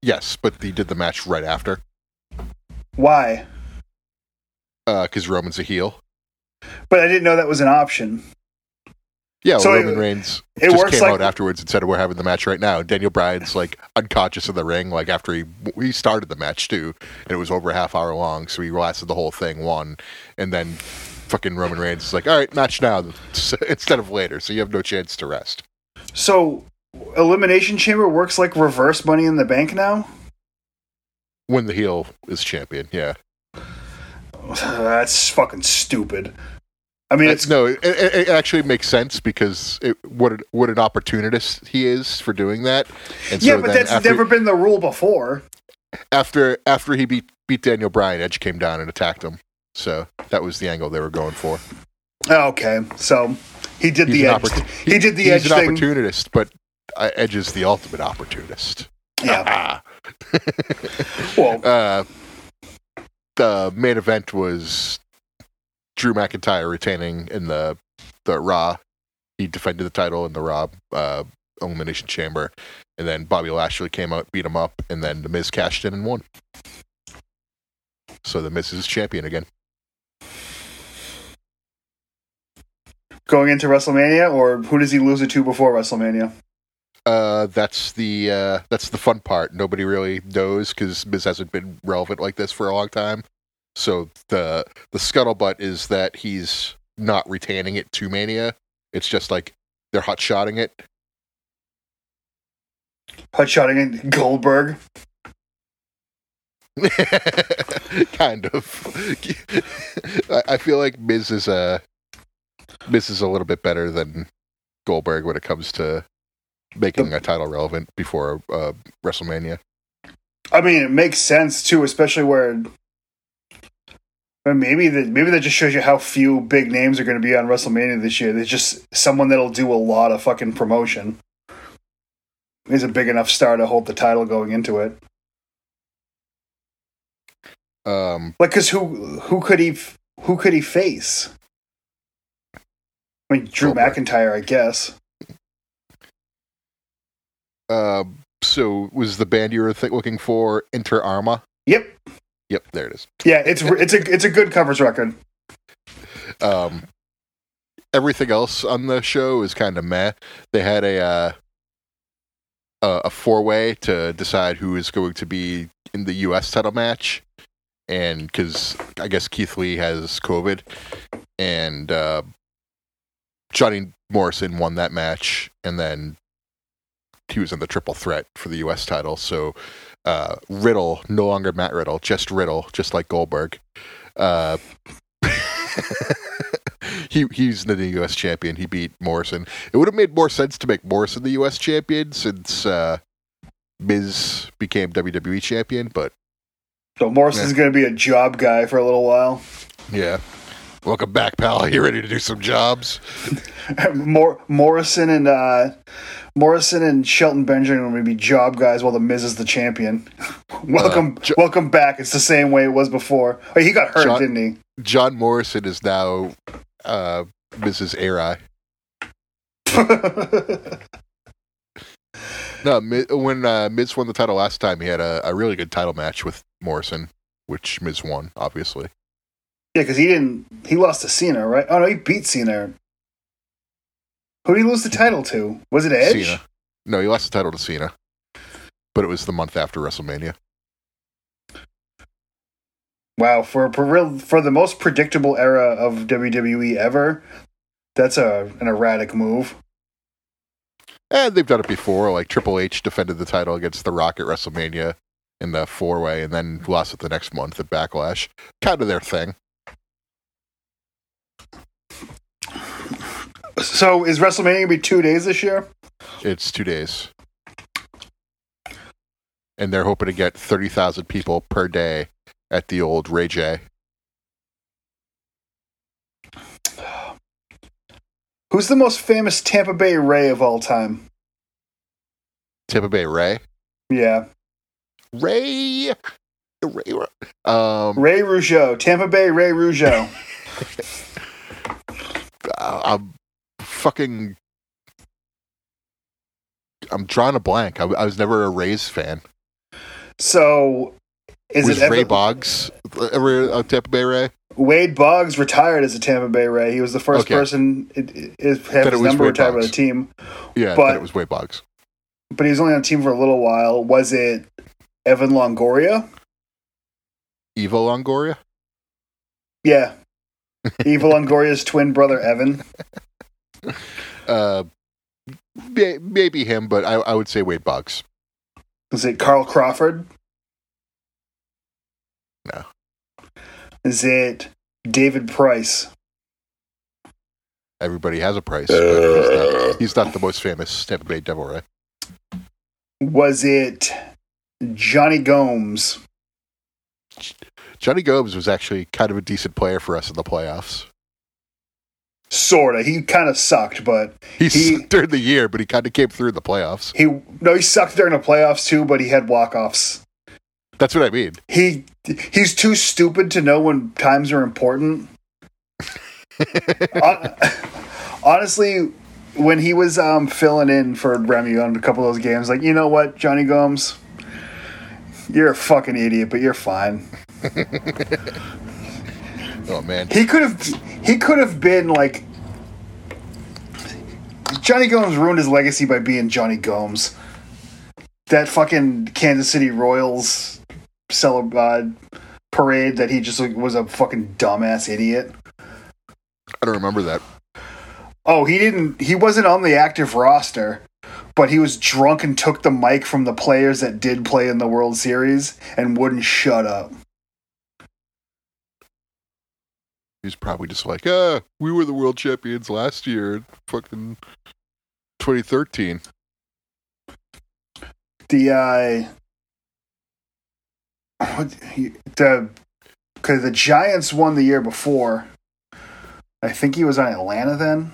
Yes, but he did the match right after Why? because Roman's a heel. But I didn't know that was an option. Yeah, well, So it- Roman Reigns it just came like- out afterwards and said we're having the match right now. Daniel Bryan's like unconscious in the ring, like after he he started the match too, and it was over a half hour long, so he lasted the whole thing, won, and then fucking Roman Reigns is like, all right, match now instead of later, so you have no chance to rest. So Elimination Chamber works like reverse Money in the Bank now. When the heel is champion, yeah. That's fucking stupid. I mean, It's, it's no, it, it, actually makes sense because it, what an, what an opportunist he is for doing that. And yeah, so but that's after, never been the rule before. after after he beat beat Daniel Bryan, Edge came down and attacked him. So that was the angle they were going for. Okay, so he did He's the edge. oppor- he, did the he's edge an thing. opportunist, but uh, Edge is the ultimate opportunist. Yeah. Well, uh, the main event was Drew McIntyre retaining in the the Raw. He defended the title in the Raw uh, Elimination Chamber, and then Bobby Lashley came out, beat him up, and then the Miz cashed in and won. So the Miz is champion again. going into WrestleMania, or who does he lose it to before WrestleMania? Uh, that's the uh, that's the fun part. Nobody really knows because Miz hasn't been relevant like this for a long time. So the the scuttlebutt is that he's not retaining it to Mania. It's just like they're hot shotting it. Hutshotting in Goldberg. kind of. I, I feel like Miz is a Miz is a little bit better than Goldberg when it comes to making a title relevant before uh, WrestleMania. I mean, it makes sense too, especially where. Maybe that maybe that just shows you how few big names are going to be on WrestleMania this year. There's just someone that'll do a lot of fucking promotion. He's a big enough star to hold the title going into it. Um, Like, cause who who could he who could he face? I mean, Drew Goldberg. McIntyre, I guess. Uh, so was the band you were th- looking for Inter Arma? Yep. Yep, there it is. Yeah, it's it's a it's a good covers record. Um, everything else on the show is kind of meh. They had a uh, a, a four way to decide who is going to be in the U.S. title match, and because I guess Keith Lee has COVID, and uh, Johnny Morrison won that match, and then he was in the triple threat for the U.S. title. So uh, Riddle, no longer Matt Riddle, just Riddle, just like Goldberg. Uh, he he's the new U.S. champion. He beat Morrison. It would have made more sense to make Morrison the U.S. champion since uh, Miz became WWE champion. But So Morrison's going to be a job guy for a little while. yeah, welcome back, pal. You ready to do some jobs? Mor- Morrison and uh, Morrison and Shelton Benjamin are going to be job guys while the Miz is the champion. welcome, Uh, Jo- welcome back. It's the same way it was before. Oh, he got hurt, John- didn't he? John Morrison is now uh, Mrs. Ari. No, when uh, Miz won the title last time, he had a, a really good title match with Morrison, which Miz won, obviously. Yeah, because he didn't. He lost to Cena, right? Oh no, he beat Cena. Who did he lose the title to? Was it Edge? Cena. No, he lost the title to Cena. but it was the month after WrestleMania. Wow, for for real for the most predictable era of WWE ever, that's a an erratic move. And they've done it before. Like Triple H defended the title against The Rock at WrestleMania in the four way, and then lost it the next month at Backlash. Kind of their thing. So is WrestleMania gonna be two days this year? It's two days. And they're hoping to get 30,000 people per day at the old Ray J. Who's the most famous Tampa Bay Ray of all time? Tampa Bay Ray. Yeah, Ray. Ray. Um, Ray Rougeau, Tampa Bay Ray Rougeau. uh, I'm fucking. I'm drawing a blank. I, I was never a Rays fan. so is was it Ray Evan- Boggs ever a Tampa Bay Ray? Wade Boggs retired as a Tampa Bay Ray. He was the first Okay. person it, it, have his number Wade retired by the team, Yeah, But- it was Wade Boggs. but he was only on the team for a little while. Was it Evan Longoria? Evo Longoria. Yeah. Evil Longoria's twin brother Evan. Uh, maybe him, but I, I would say Wade Boggs. Is it Carl Crawford? No. Is it David Price? Everybody has a price, but he's not, he's not the most famous Tampa Bay Devil Ray. Was it Jonny Gomes? Jonny Gomes was actually kind of a decent player for us in the playoffs. Sorta. He kind of sucked, but He, He- sucked during the year, but he kind of came through the playoffs. he no, he sucked during the playoffs too. But he had walk offs. That's what I mean. He he's too stupid to know when times are important. Hon- Honestly, when he was um, filling in for Remy on a couple of those games, like you know what, Jonny Gomes, you're a fucking idiot, but you're fine. Oh man, He could have he could have been like Jonny Gomes ruined his legacy by being Jonny Gomes. That fucking Kansas City Royals celeb- uh, parade that he just like, was a fucking dumbass idiot. I don't remember that. Oh, he didn't. He wasn't on the active roster, but he was drunk and took the mic from the players that did play in the World Series and wouldn't shut up. He's probably just like, ah, we were the world champions last year, fucking 2013. the uh the because the Giants won the year before. I think he was on Atlanta then.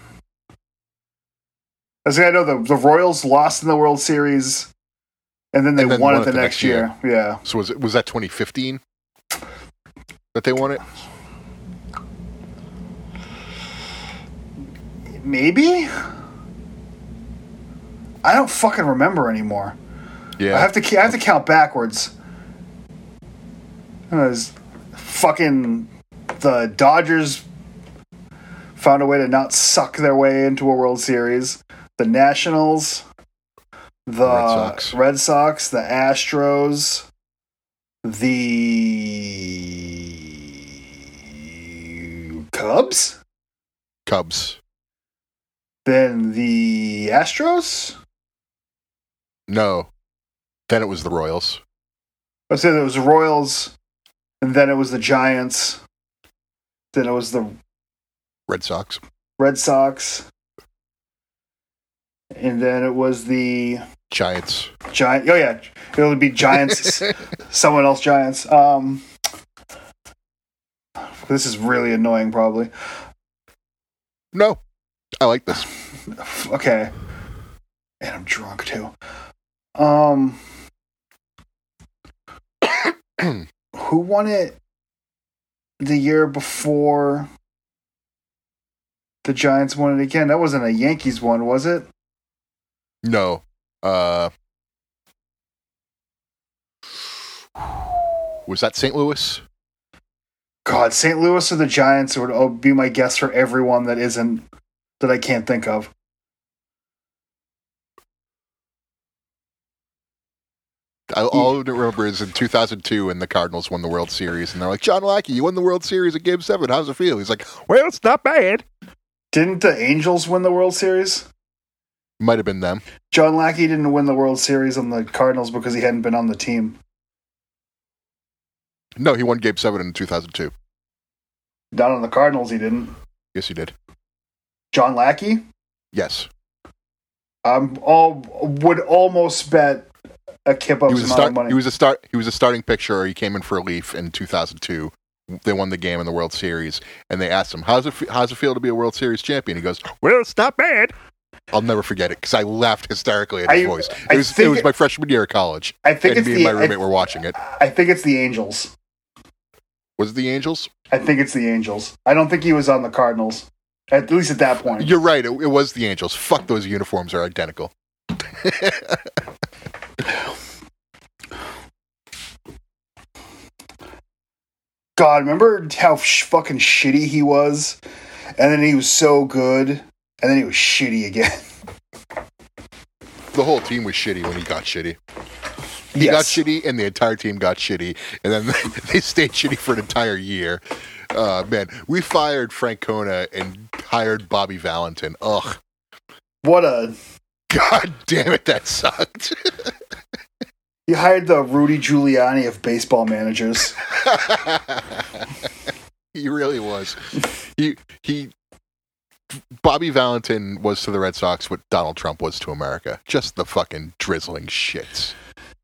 As I know, the the Royals lost in the World Series, and then they And then won, it the, next year. Yeah, So was it was that 2015 that they won it? Maybe. I don't fucking remember anymore. Yeah, I have to I have to count backwards. Uh, it was fucking the Dodgers found a way to not suck their way into a World Series. The Nationals, the Red Sox. Red Sox, the Astros, the Cubs, Cubs. Then the Astros. No, then it was the Royals. I said it was the Royals, and then it was the Giants, then it was the Red Sox. Red Sox, and then it was the Giants. Giant. Oh yeah, it would be Giants. someone else Giants. Um, this is really annoying. Probably No, I like this. okay. And I'm drunk too. Um, who won it the year before the Giants won it again? That wasn't a Yankees one, was it? No. Uh Was that St. Louis? God, St. Louis or the Giants would oh, be my guess for everyone that isn't that I can't think of. I, all I remember is in 2002 when the Cardinals won the World Series, and they're like, John Lackey, you won the World Series at Game Seven. How's it feel? He's like, Well, it's not bad. Didn't the Angels win the World Series? Might have been them. John Lackey didn't win the World Series on the Cardinals because he hadn't been on the team. No, he won Game Seven in 2002. Not on the Cardinals, he didn't. Yes, he did. John Lackey? Yes, I'm all would almost bet a kip he was a start. money. He was a start. He was a starting pitcher. He came in for relief in 2002. They won the game in the World Series, and they asked him, "How's it? How's it feel to be a World Series champion?" He goes, "Well, it's not bad." I'll never forget it because I laughed hysterically at his I- voice. It was, it was my freshman year of college. I think and it's me the and my roommate were watching it. I think it's the Angels. Was it the Angels? I think it's the Angels. I don't think he was on the Cardinals. At least at that point. You're right. It, it was the Angels. Fuck, those uniforms are identical. God, remember how sh- fucking shitty he was? And then he was so good, and then he was shitty again. The whole team was shitty when he got shitty. He got shitty, and the entire team got shitty, and then they stayed shitty for an entire year. Uh, man, we fired Francona and hired Bobby Valentine. Ugh, What a. god damn it, that sucked. You hired the Rudy Giuliani of baseball managers. he really was. He he. Bobby Valentine was to the Red Sox what Donald Trump was to America. Just the fucking drizzling shits.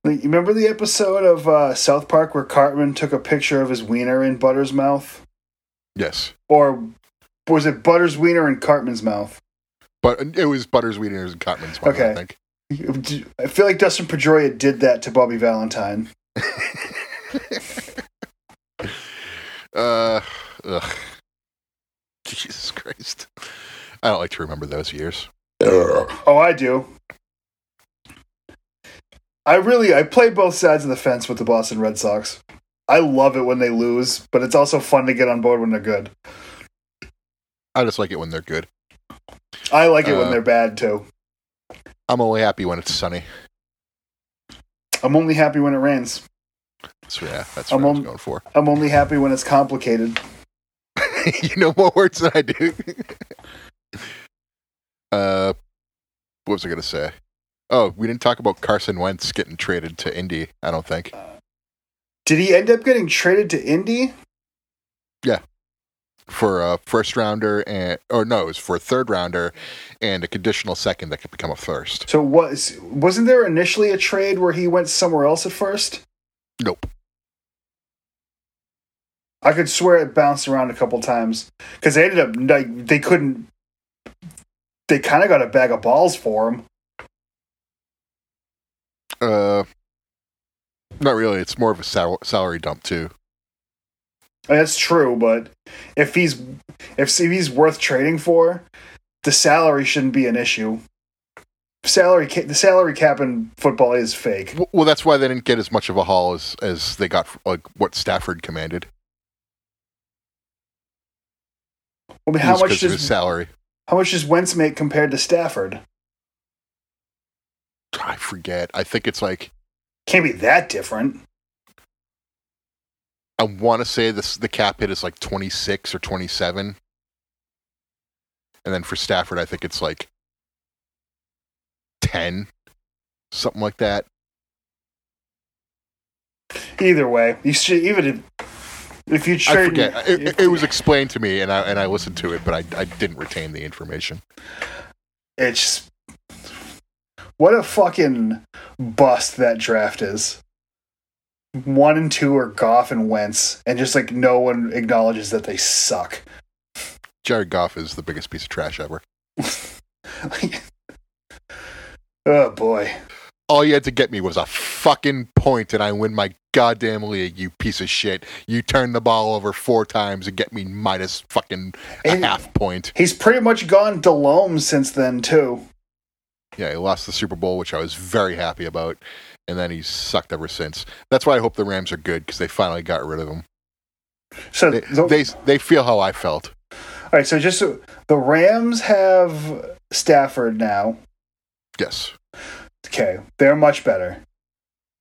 Like, You remember the episode of uh, South Park where Cartman took a picture of his wiener in Butter's mouth? Yes, Or was it Butter's wiener in Cartman's mouth? but it was Butters, wiener in Cartman's mouth, I Okay. think. I feel like Dustin Pedroia did that to Bobby Valentine. Uh, ugh. Jesus Christ. I don't like to remember those years. Oh, I do. I really I play both sides of the fence with the Boston Red Sox. I love it when they lose, but it's also fun to get on board when they're good. I just like it when they're good. I like it when Uh, they're bad too. I'm only happy when it's sunny. I'm only happy when it rains. So yeah, that's I'm what I was on- going for. I'm only happy when it's complicated. you know more words than I do. uh, what was I going to say? Oh, we didn't talk about Carson Wentz getting traded to Indy. I don't think. Did he end up getting traded to Indy? Yeah, for a first rounder and or no, it was for a third rounder and a conditional second that could become a first. So was wasn't there initially a trade where he went somewhere else at first? Nope. I could swear it bounced around a couple times because they ended up like they couldn't. They kind of got a bag of balls for him. Uh, not really. It's more of a sal- salary dump too. That's true, but if he's if, if he's worth trading for, the salary shouldn't be an issue. Salary ca- the salary cap in football is fake. Well, that's why they didn't get as much of a haul as as they got like what Stafford commanded. I mean, how much does salary? how much does Wentz make compared to Stafford? I forget. I think it's like Can't be that different. I want to say this. The cap hit is like twenty six or twenty seven, and then for Stafford, I think it's like ten, something like that. Either way, you should even if, you I trade. forget. It, it was explained to me, and I and I listened to it, but I I didn't retain the information. It's what a fucking bust that draft is. One and two are Goff and Wentz, and just like no one acknowledges that they suck. Jared Goff is the biggest piece of trash ever. oh boy. All you had to get me was a fucking point, and I win my goddamn league. You piece of shit! You turn the ball over four times and get me minus fucking a And- half point. He's pretty much gone Delome since then too. Yeah, he lost the Super Bowl, which I was very happy about, and then he's sucked ever since. That's why I hope the Rams are good because they finally got rid of him. So They, the- they they feel how I felt. all right, so just so the Rams have Stafford now. Yes, Okay, they're much better.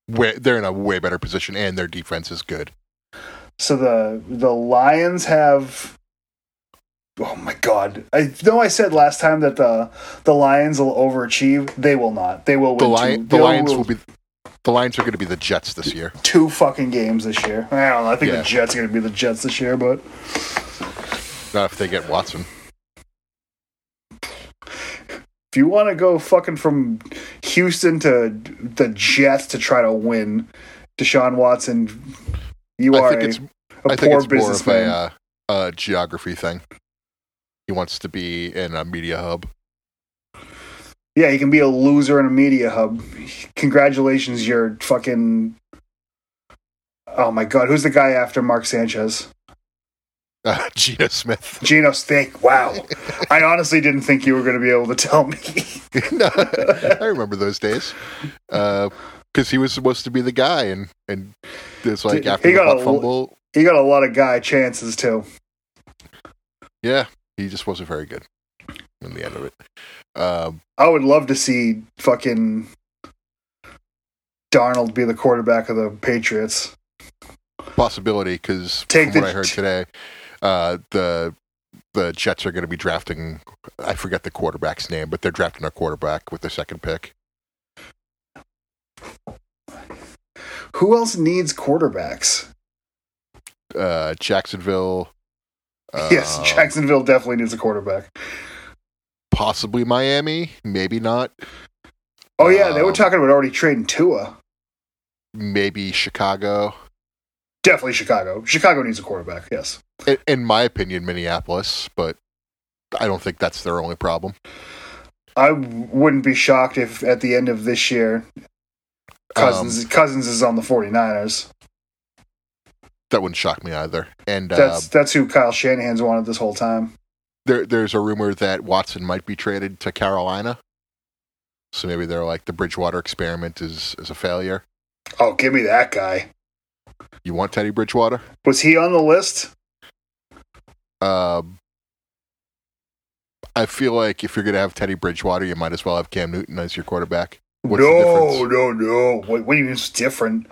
way, they're in a way better position, and their defense is good. So the the Lions have. Oh my god! I know I said last time that the the Lions will overachieve. They will not. They will The, win. Lion, two, the Lions will be the Lions are going to be the Jets this year. two fucking games this year. I don't know. I think Yeah. the Jets are going to be the Jets this year, but Not if they get Watson. if you want to go fucking from Houston to the Jets to try to win Deshaun Watson, you I are think a, it's a I think poor it's more of a businessman. uh, uh, geography thing. He wants to be in a media hub. Yeah, you can be a loser in a media hub. Congratulations, you're fucking. Oh my god, who's the guy after Mark Sanchez? Uh, Geno Smith. Geno Steak. Wow. I honestly didn't think you were going to be able to tell me. no, I remember those days. Because he was supposed to be the guy, and and it's like He after the got butt a- fumble, he got a lot of guy chances too. yeah, he just wasn't very good in the end of it. Um, I would love to see fucking Darnold be the quarterback of the Patriots. possibility because from the- what I heard today, uh, the the Jets are going to be drafting. I forget the quarterback's name, but they're drafting a quarterback with their second pick. Who else needs quarterbacks? Uh, Jacksonville. yes, uh, Jacksonville definitely needs a quarterback. possibly Miami, maybe not. Oh yeah, they were Um, talking about already trading Tua. Maybe Chicago. Definitely Chicago. Chicago needs a quarterback. Yes. In, in my opinion, Minneapolis, but I don't think that's their only problem. I wouldn't be shocked if at the end of this year Cousins Um, Cousins is on the 49ers. That wouldn't shock me either. And uh, That's that's who Kyle Shanahan's wanted this whole time. there, there's a rumor that Watson might be traded to Carolina. So maybe they're like the Bridgewater experiment is is a failure. Oh, give me that guy. You want Teddy Bridgewater? Was he on the list? Um, I feel like if you're gonna have Teddy Bridgewater, you might as well have Cam Newton as your quarterback. What's the no, difference? no, no. What, what do you mean it's different?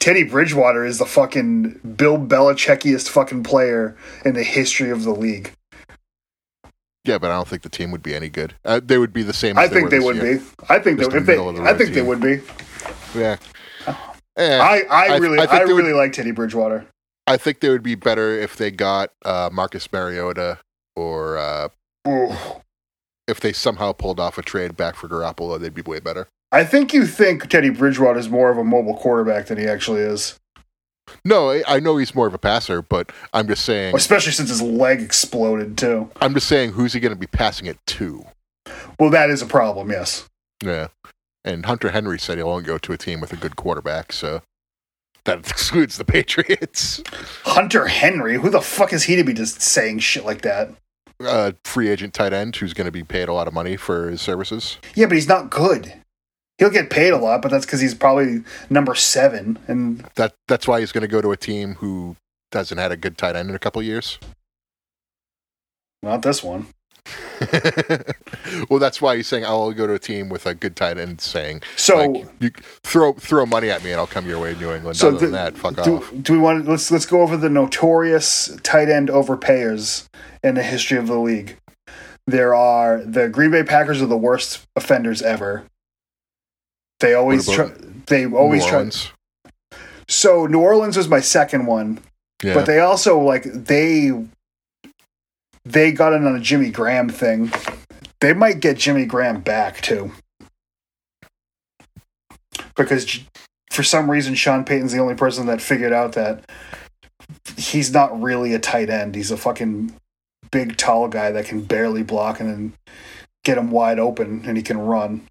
Teddy Bridgewater is the fucking Bill Belichickiest fucking player in the history of the league. Yeah, but I don't think the team would be any good. Uh, they would be the same. I think they would year. be. I think they, Just if they, the I think they would be. Yeah. Eh, I, I I- really, I I, they would- really like Teddy Bridgewater. I think they would be better if they got uh, Marcus Mariota or uh, if they somehow pulled off a trade back for Garoppolo. They'd be way better. I think you think Teddy Bridgewater is more of a mobile quarterback than he actually is, No, I, I know he's more of a passer, but I'm just saying. especially since his leg exploded too. I'm just saying, who's he going to be passing it to? Well, that is a problem. Yes. Yeah. And Hunter Henry said he'll only go to a team with a good quarterback, so that excludes the Patriots. Hunter Henry, who the fuck is he to be just saying shit like that? Uh, free agent tight end who's going to be paid a lot of money for his services. Yeah, but he's not good. He'll get paid a lot, but that's because he's probably number seven. And That that's why he's going to go to a team who hasn't had a good tight end in a couple years. not this one. well, that's why he's saying I'll go to a team with a good tight end. Saying So, like, you throw throw money at me and I'll come your way, New England. so Other the- than that, fuck do, off. do we want to let's let's go over the notorious tight end overpayers in the history of the league? There are the Green Bay Packers are the worst offenders ever. They always try. They always try. So New Orleans was my second one, Yeah. but they also like they they got in on a Jimmy Graham thing. They might get Jimmy Graham back too, because for some reason Sean Payton's the only person that figured out that he's not really a tight end. He's a fucking big, tall guy that can barely block and then get him wide open, and he can run.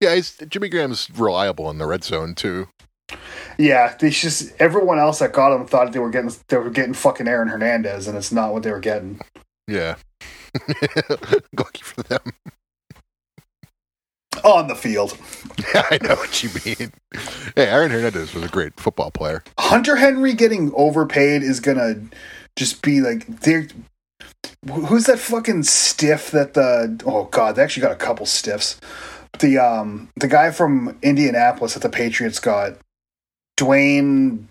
Yeah, he's, Jimmy Graham's reliable in the red zone too. Yeah, it's just everyone else that got him thought they were getting they were getting fucking Aaron Hernandez, and it's not what they were getting. Yeah. Lucky for them. on the field. Yeah, I know what you mean. Hey, Aaron Hernandez was a great football player. Hunter Henry getting overpaid is gonna just be like who's that fucking stiff that the oh god they actually got a couple stiffs the um the guy from Indianapolis that the Patriots got, Dwayne.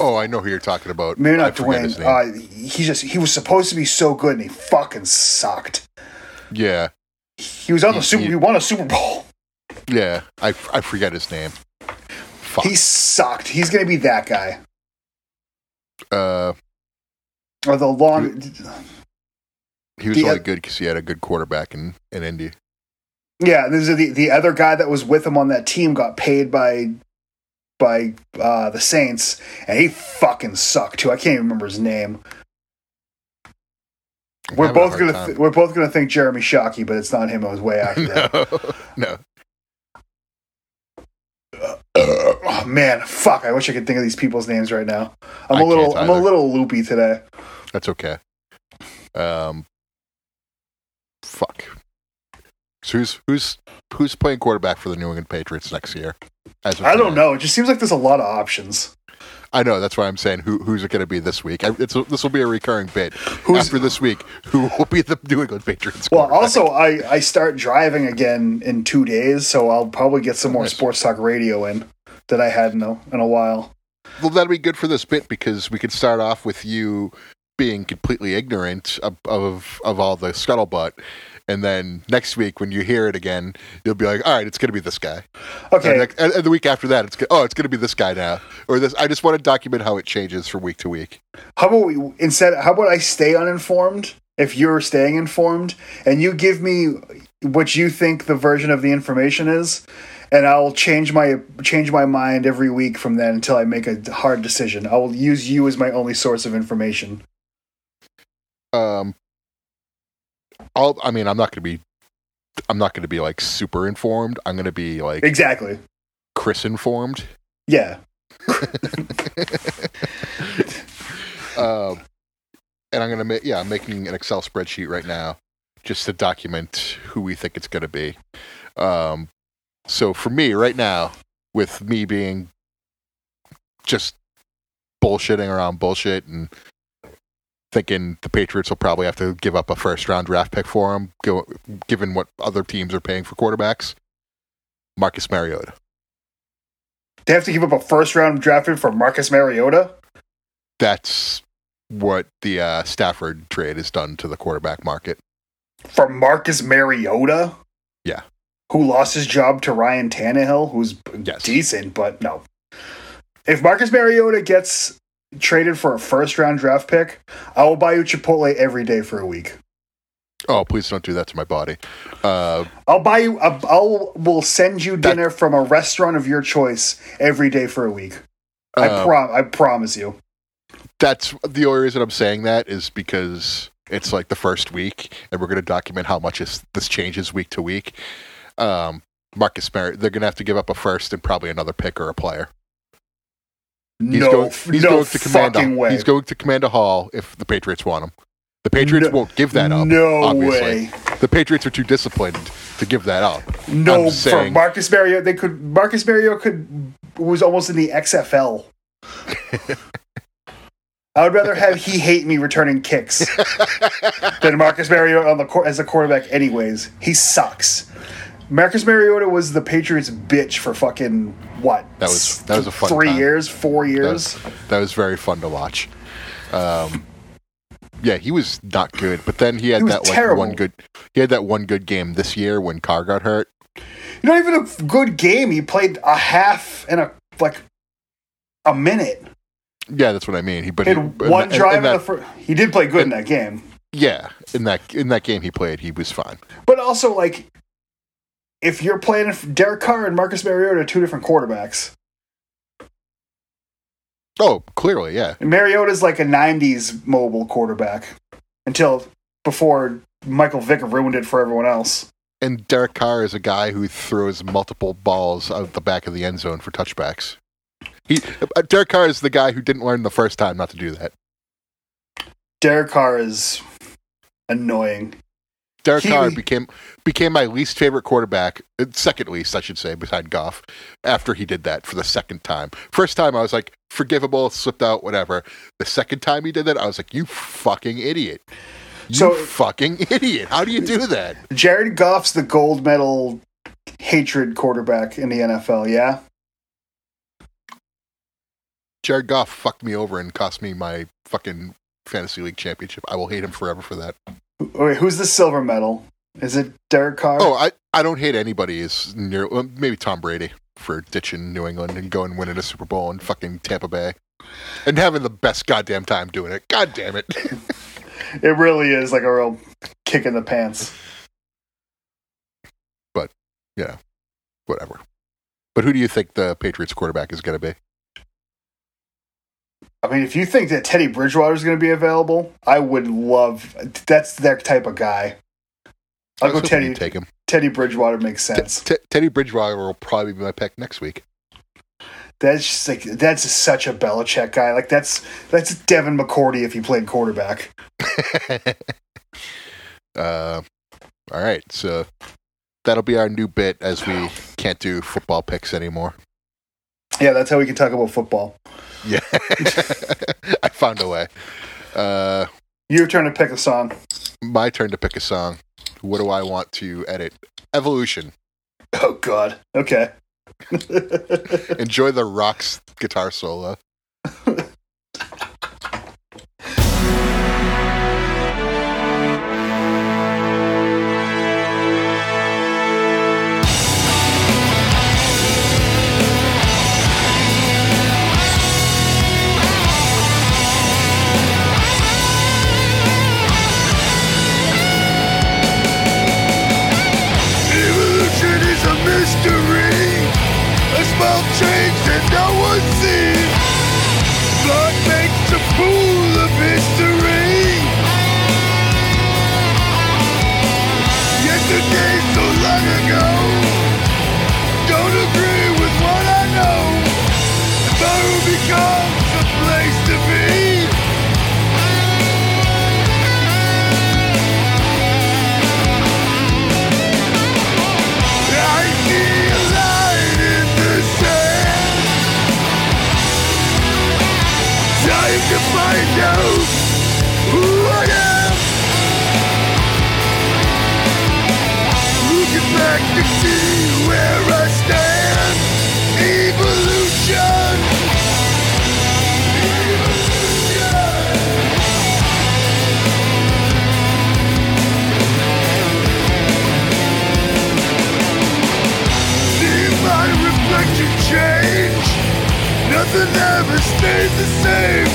Oh, I know who you're talking about. Maybe not Dwayne. Uh, he just he was supposed to be so good and he fucking sucked. yeah, He was on the He- super. he- He won a Super Bowl. yeah. I I forget his name. Fuck. He sucked. He's gonna be that guy uh, or the long. he was The only good because he had a good quarterback in in Indy. Yeah, this is the the other guy that was with him on that team got paid by by uh, the Saints, and he fucking sucked too. I can't even remember his name. We're both gonna th- we're both gonna think Jeremy Shockey, but it's not him. It was way after that. no, no. oh, man, fuck! I wish I could think of these people's names right now. I'm I a little I'm a little loopy today. That's okay. Um, fuck. So who's who's who's playing quarterback for the New England Patriots next year? As I don't know. It just seems like there's a lot of options. I know. That's why I'm saying who who's it going to be this week? I, it's this will be a recurring bit. Who's- After this week, who will be the New England Patriots? Well, also I I start driving again in two days, so I'll probably get some more Nice. sports talk radio in that I had in a in a while. well, that'll be good for this bit because we could start off with you being completely ignorant of of, of all the scuttlebutt. And then next week, when you hear it again, you'll be like, "All right, it's going to be this guy." Okay, And, next, and, the week after that, it's oh, it's going to be this guy now, or this. I just want to document how it changes from week to week. how about we instead? How about I stay uninformed if you're staying informed, and you give me what you think the version of the information is, and I'll change my change my mind every week from then until I make a hard decision. I will use you as my only source of information. Um, I'll. I mean, I'm not going to be. I'm not going to be like super informed. I'm going to be like Exactly. Chris informed. Yeah. Um, and I'm going to make. Yeah, I'm making an Excel spreadsheet right now, just to document who we think it's going to be. Um, so for me right now, with me being just bullshitting around bullshit and thinking the Patriots will probably have to give up a first round draft pick for him, go, given what other teams are paying for quarterbacks. Marcus Mariota. They have to give up a first round draft pick for Marcus Mariota. That's what the uh, Stafford trade has done to the quarterback market. For Marcus Mariota? Yeah. Who lost his job to Ryan Tannehill, who's Yes. decent, but no. If Marcus Mariota gets traded for a first round draft pick, I will buy you Chipotle every day for a week. Oh, please don't do that to my body. Uh, I'll buy you. a- I'll will send you That- dinner from a restaurant of your choice every day for a week. I uh, prom. I promise you. that's the only reason I'm saying that is because it's like the first week, and we're going to document how much is, this changes week to week. Um, Marcus Mariota, they're going to have to give up a first and probably another pick or a player. He's no, going. He's no going to command. fucking way. he's going to command a hall if the Patriots want him. The Patriots No- won't give that up. no obviously. way. The Patriots are too disciplined to give that up. No, for Marcus Mariota, they could. Marcus Mariota could was almost in the XFL. I would rather have he hate me returning kicks than Marcus Mariota on the as a quarterback. Anyways, he sucks. Marcus Mariota was the Patriots' bitch for fucking what? That was- that was a fun three time. years, four That years. was, that was very fun to watch. Um, yeah, he was not good, but then he had He that like terrible. one good. He had that one good game this year when Carr got hurt. Not even a good game. He played a half and a like a minute. Yeah, that's what I mean. He but He he, had in one that- drive in in that, the first. He did play good in that game. yeah, in that in that game he played, he was fine. But also, like, if you're playing Derek Carr and Marcus Mariota, are two different quarterbacks. Oh, clearly, yeah. And Mariota's like a '90s mobile quarterback until before Michael Vick ruined it for everyone else. And Derek Carr is a guy who throws multiple balls out the back of the end zone for touchbacks. He uh, Derek Carr is the guy who didn't learn the first time not to do that. Derek Carr is annoying. Derek He- Carr became became my least favorite quarterback, uh, second least, I should say, behind Goff. After he did that for the second time, first time I was like forgivable, slipped out, whatever. The second time he did that, I was like, you fucking idiot. You So- fucking idiot. How do you do that? Jared Goff's the gold medal hatred quarterback in the NFL. Yeah. Jared Goff fucked me over and cost me my fucking fantasy league championship. I will hate him forever for that. Wait, who's the silver medal? Is it Derek Carr? Oh, I, I don't hate anybody as near maybe Tom Brady for ditching New England and going winning a Super Bowl in fucking Tampa Bay. And having the best goddamn time doing it. God damn it. It really is like a real kick in the pants. But yeah, whatever. But who do you think the Patriots quarterback is gonna be? I mean, if you think that Teddy Bridgewater is going to be available, I would love. That's their type of guy. I'll go Teddy. take him. Teddy Bridgewater makes T- sense. T- Teddy Bridgewater will probably be my pick next week. That's just like that's such a Belichick guy. Like that's that's Devin McCourty if he played quarterback. uh, all right, so that'll be our new bit as we can't do football picks anymore. Yeah, that's how we can talk about football. Yeah, I found a way. Uh, Your turn to pick a song. my turn to pick a song. What do I want to edit? Evolution. Oh God. Okay. Enjoy the rocks guitar solo. Nothing ever stays the same.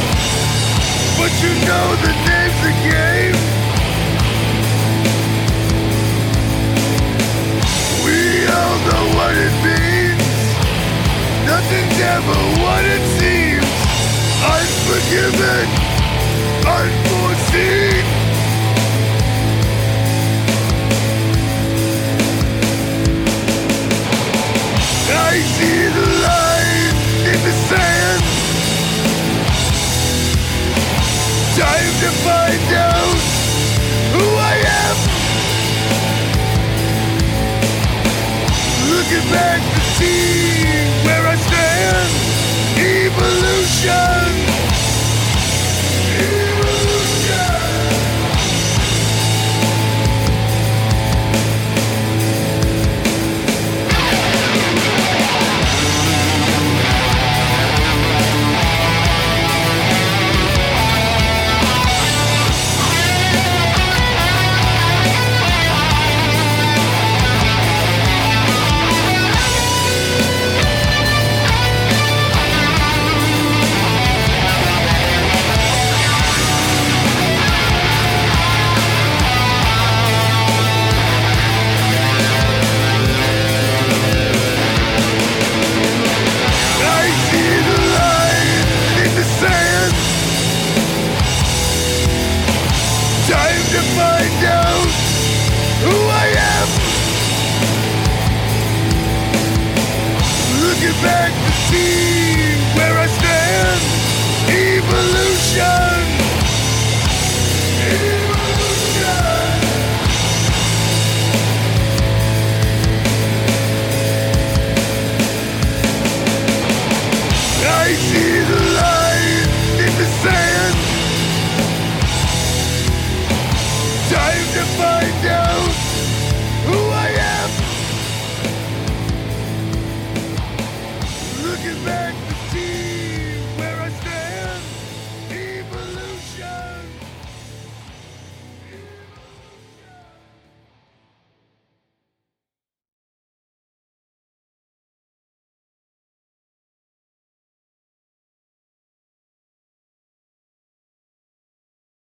But you know the name's the game. We all know what it means. Nothing's ever what it seems. Unforgiven, unforeseen.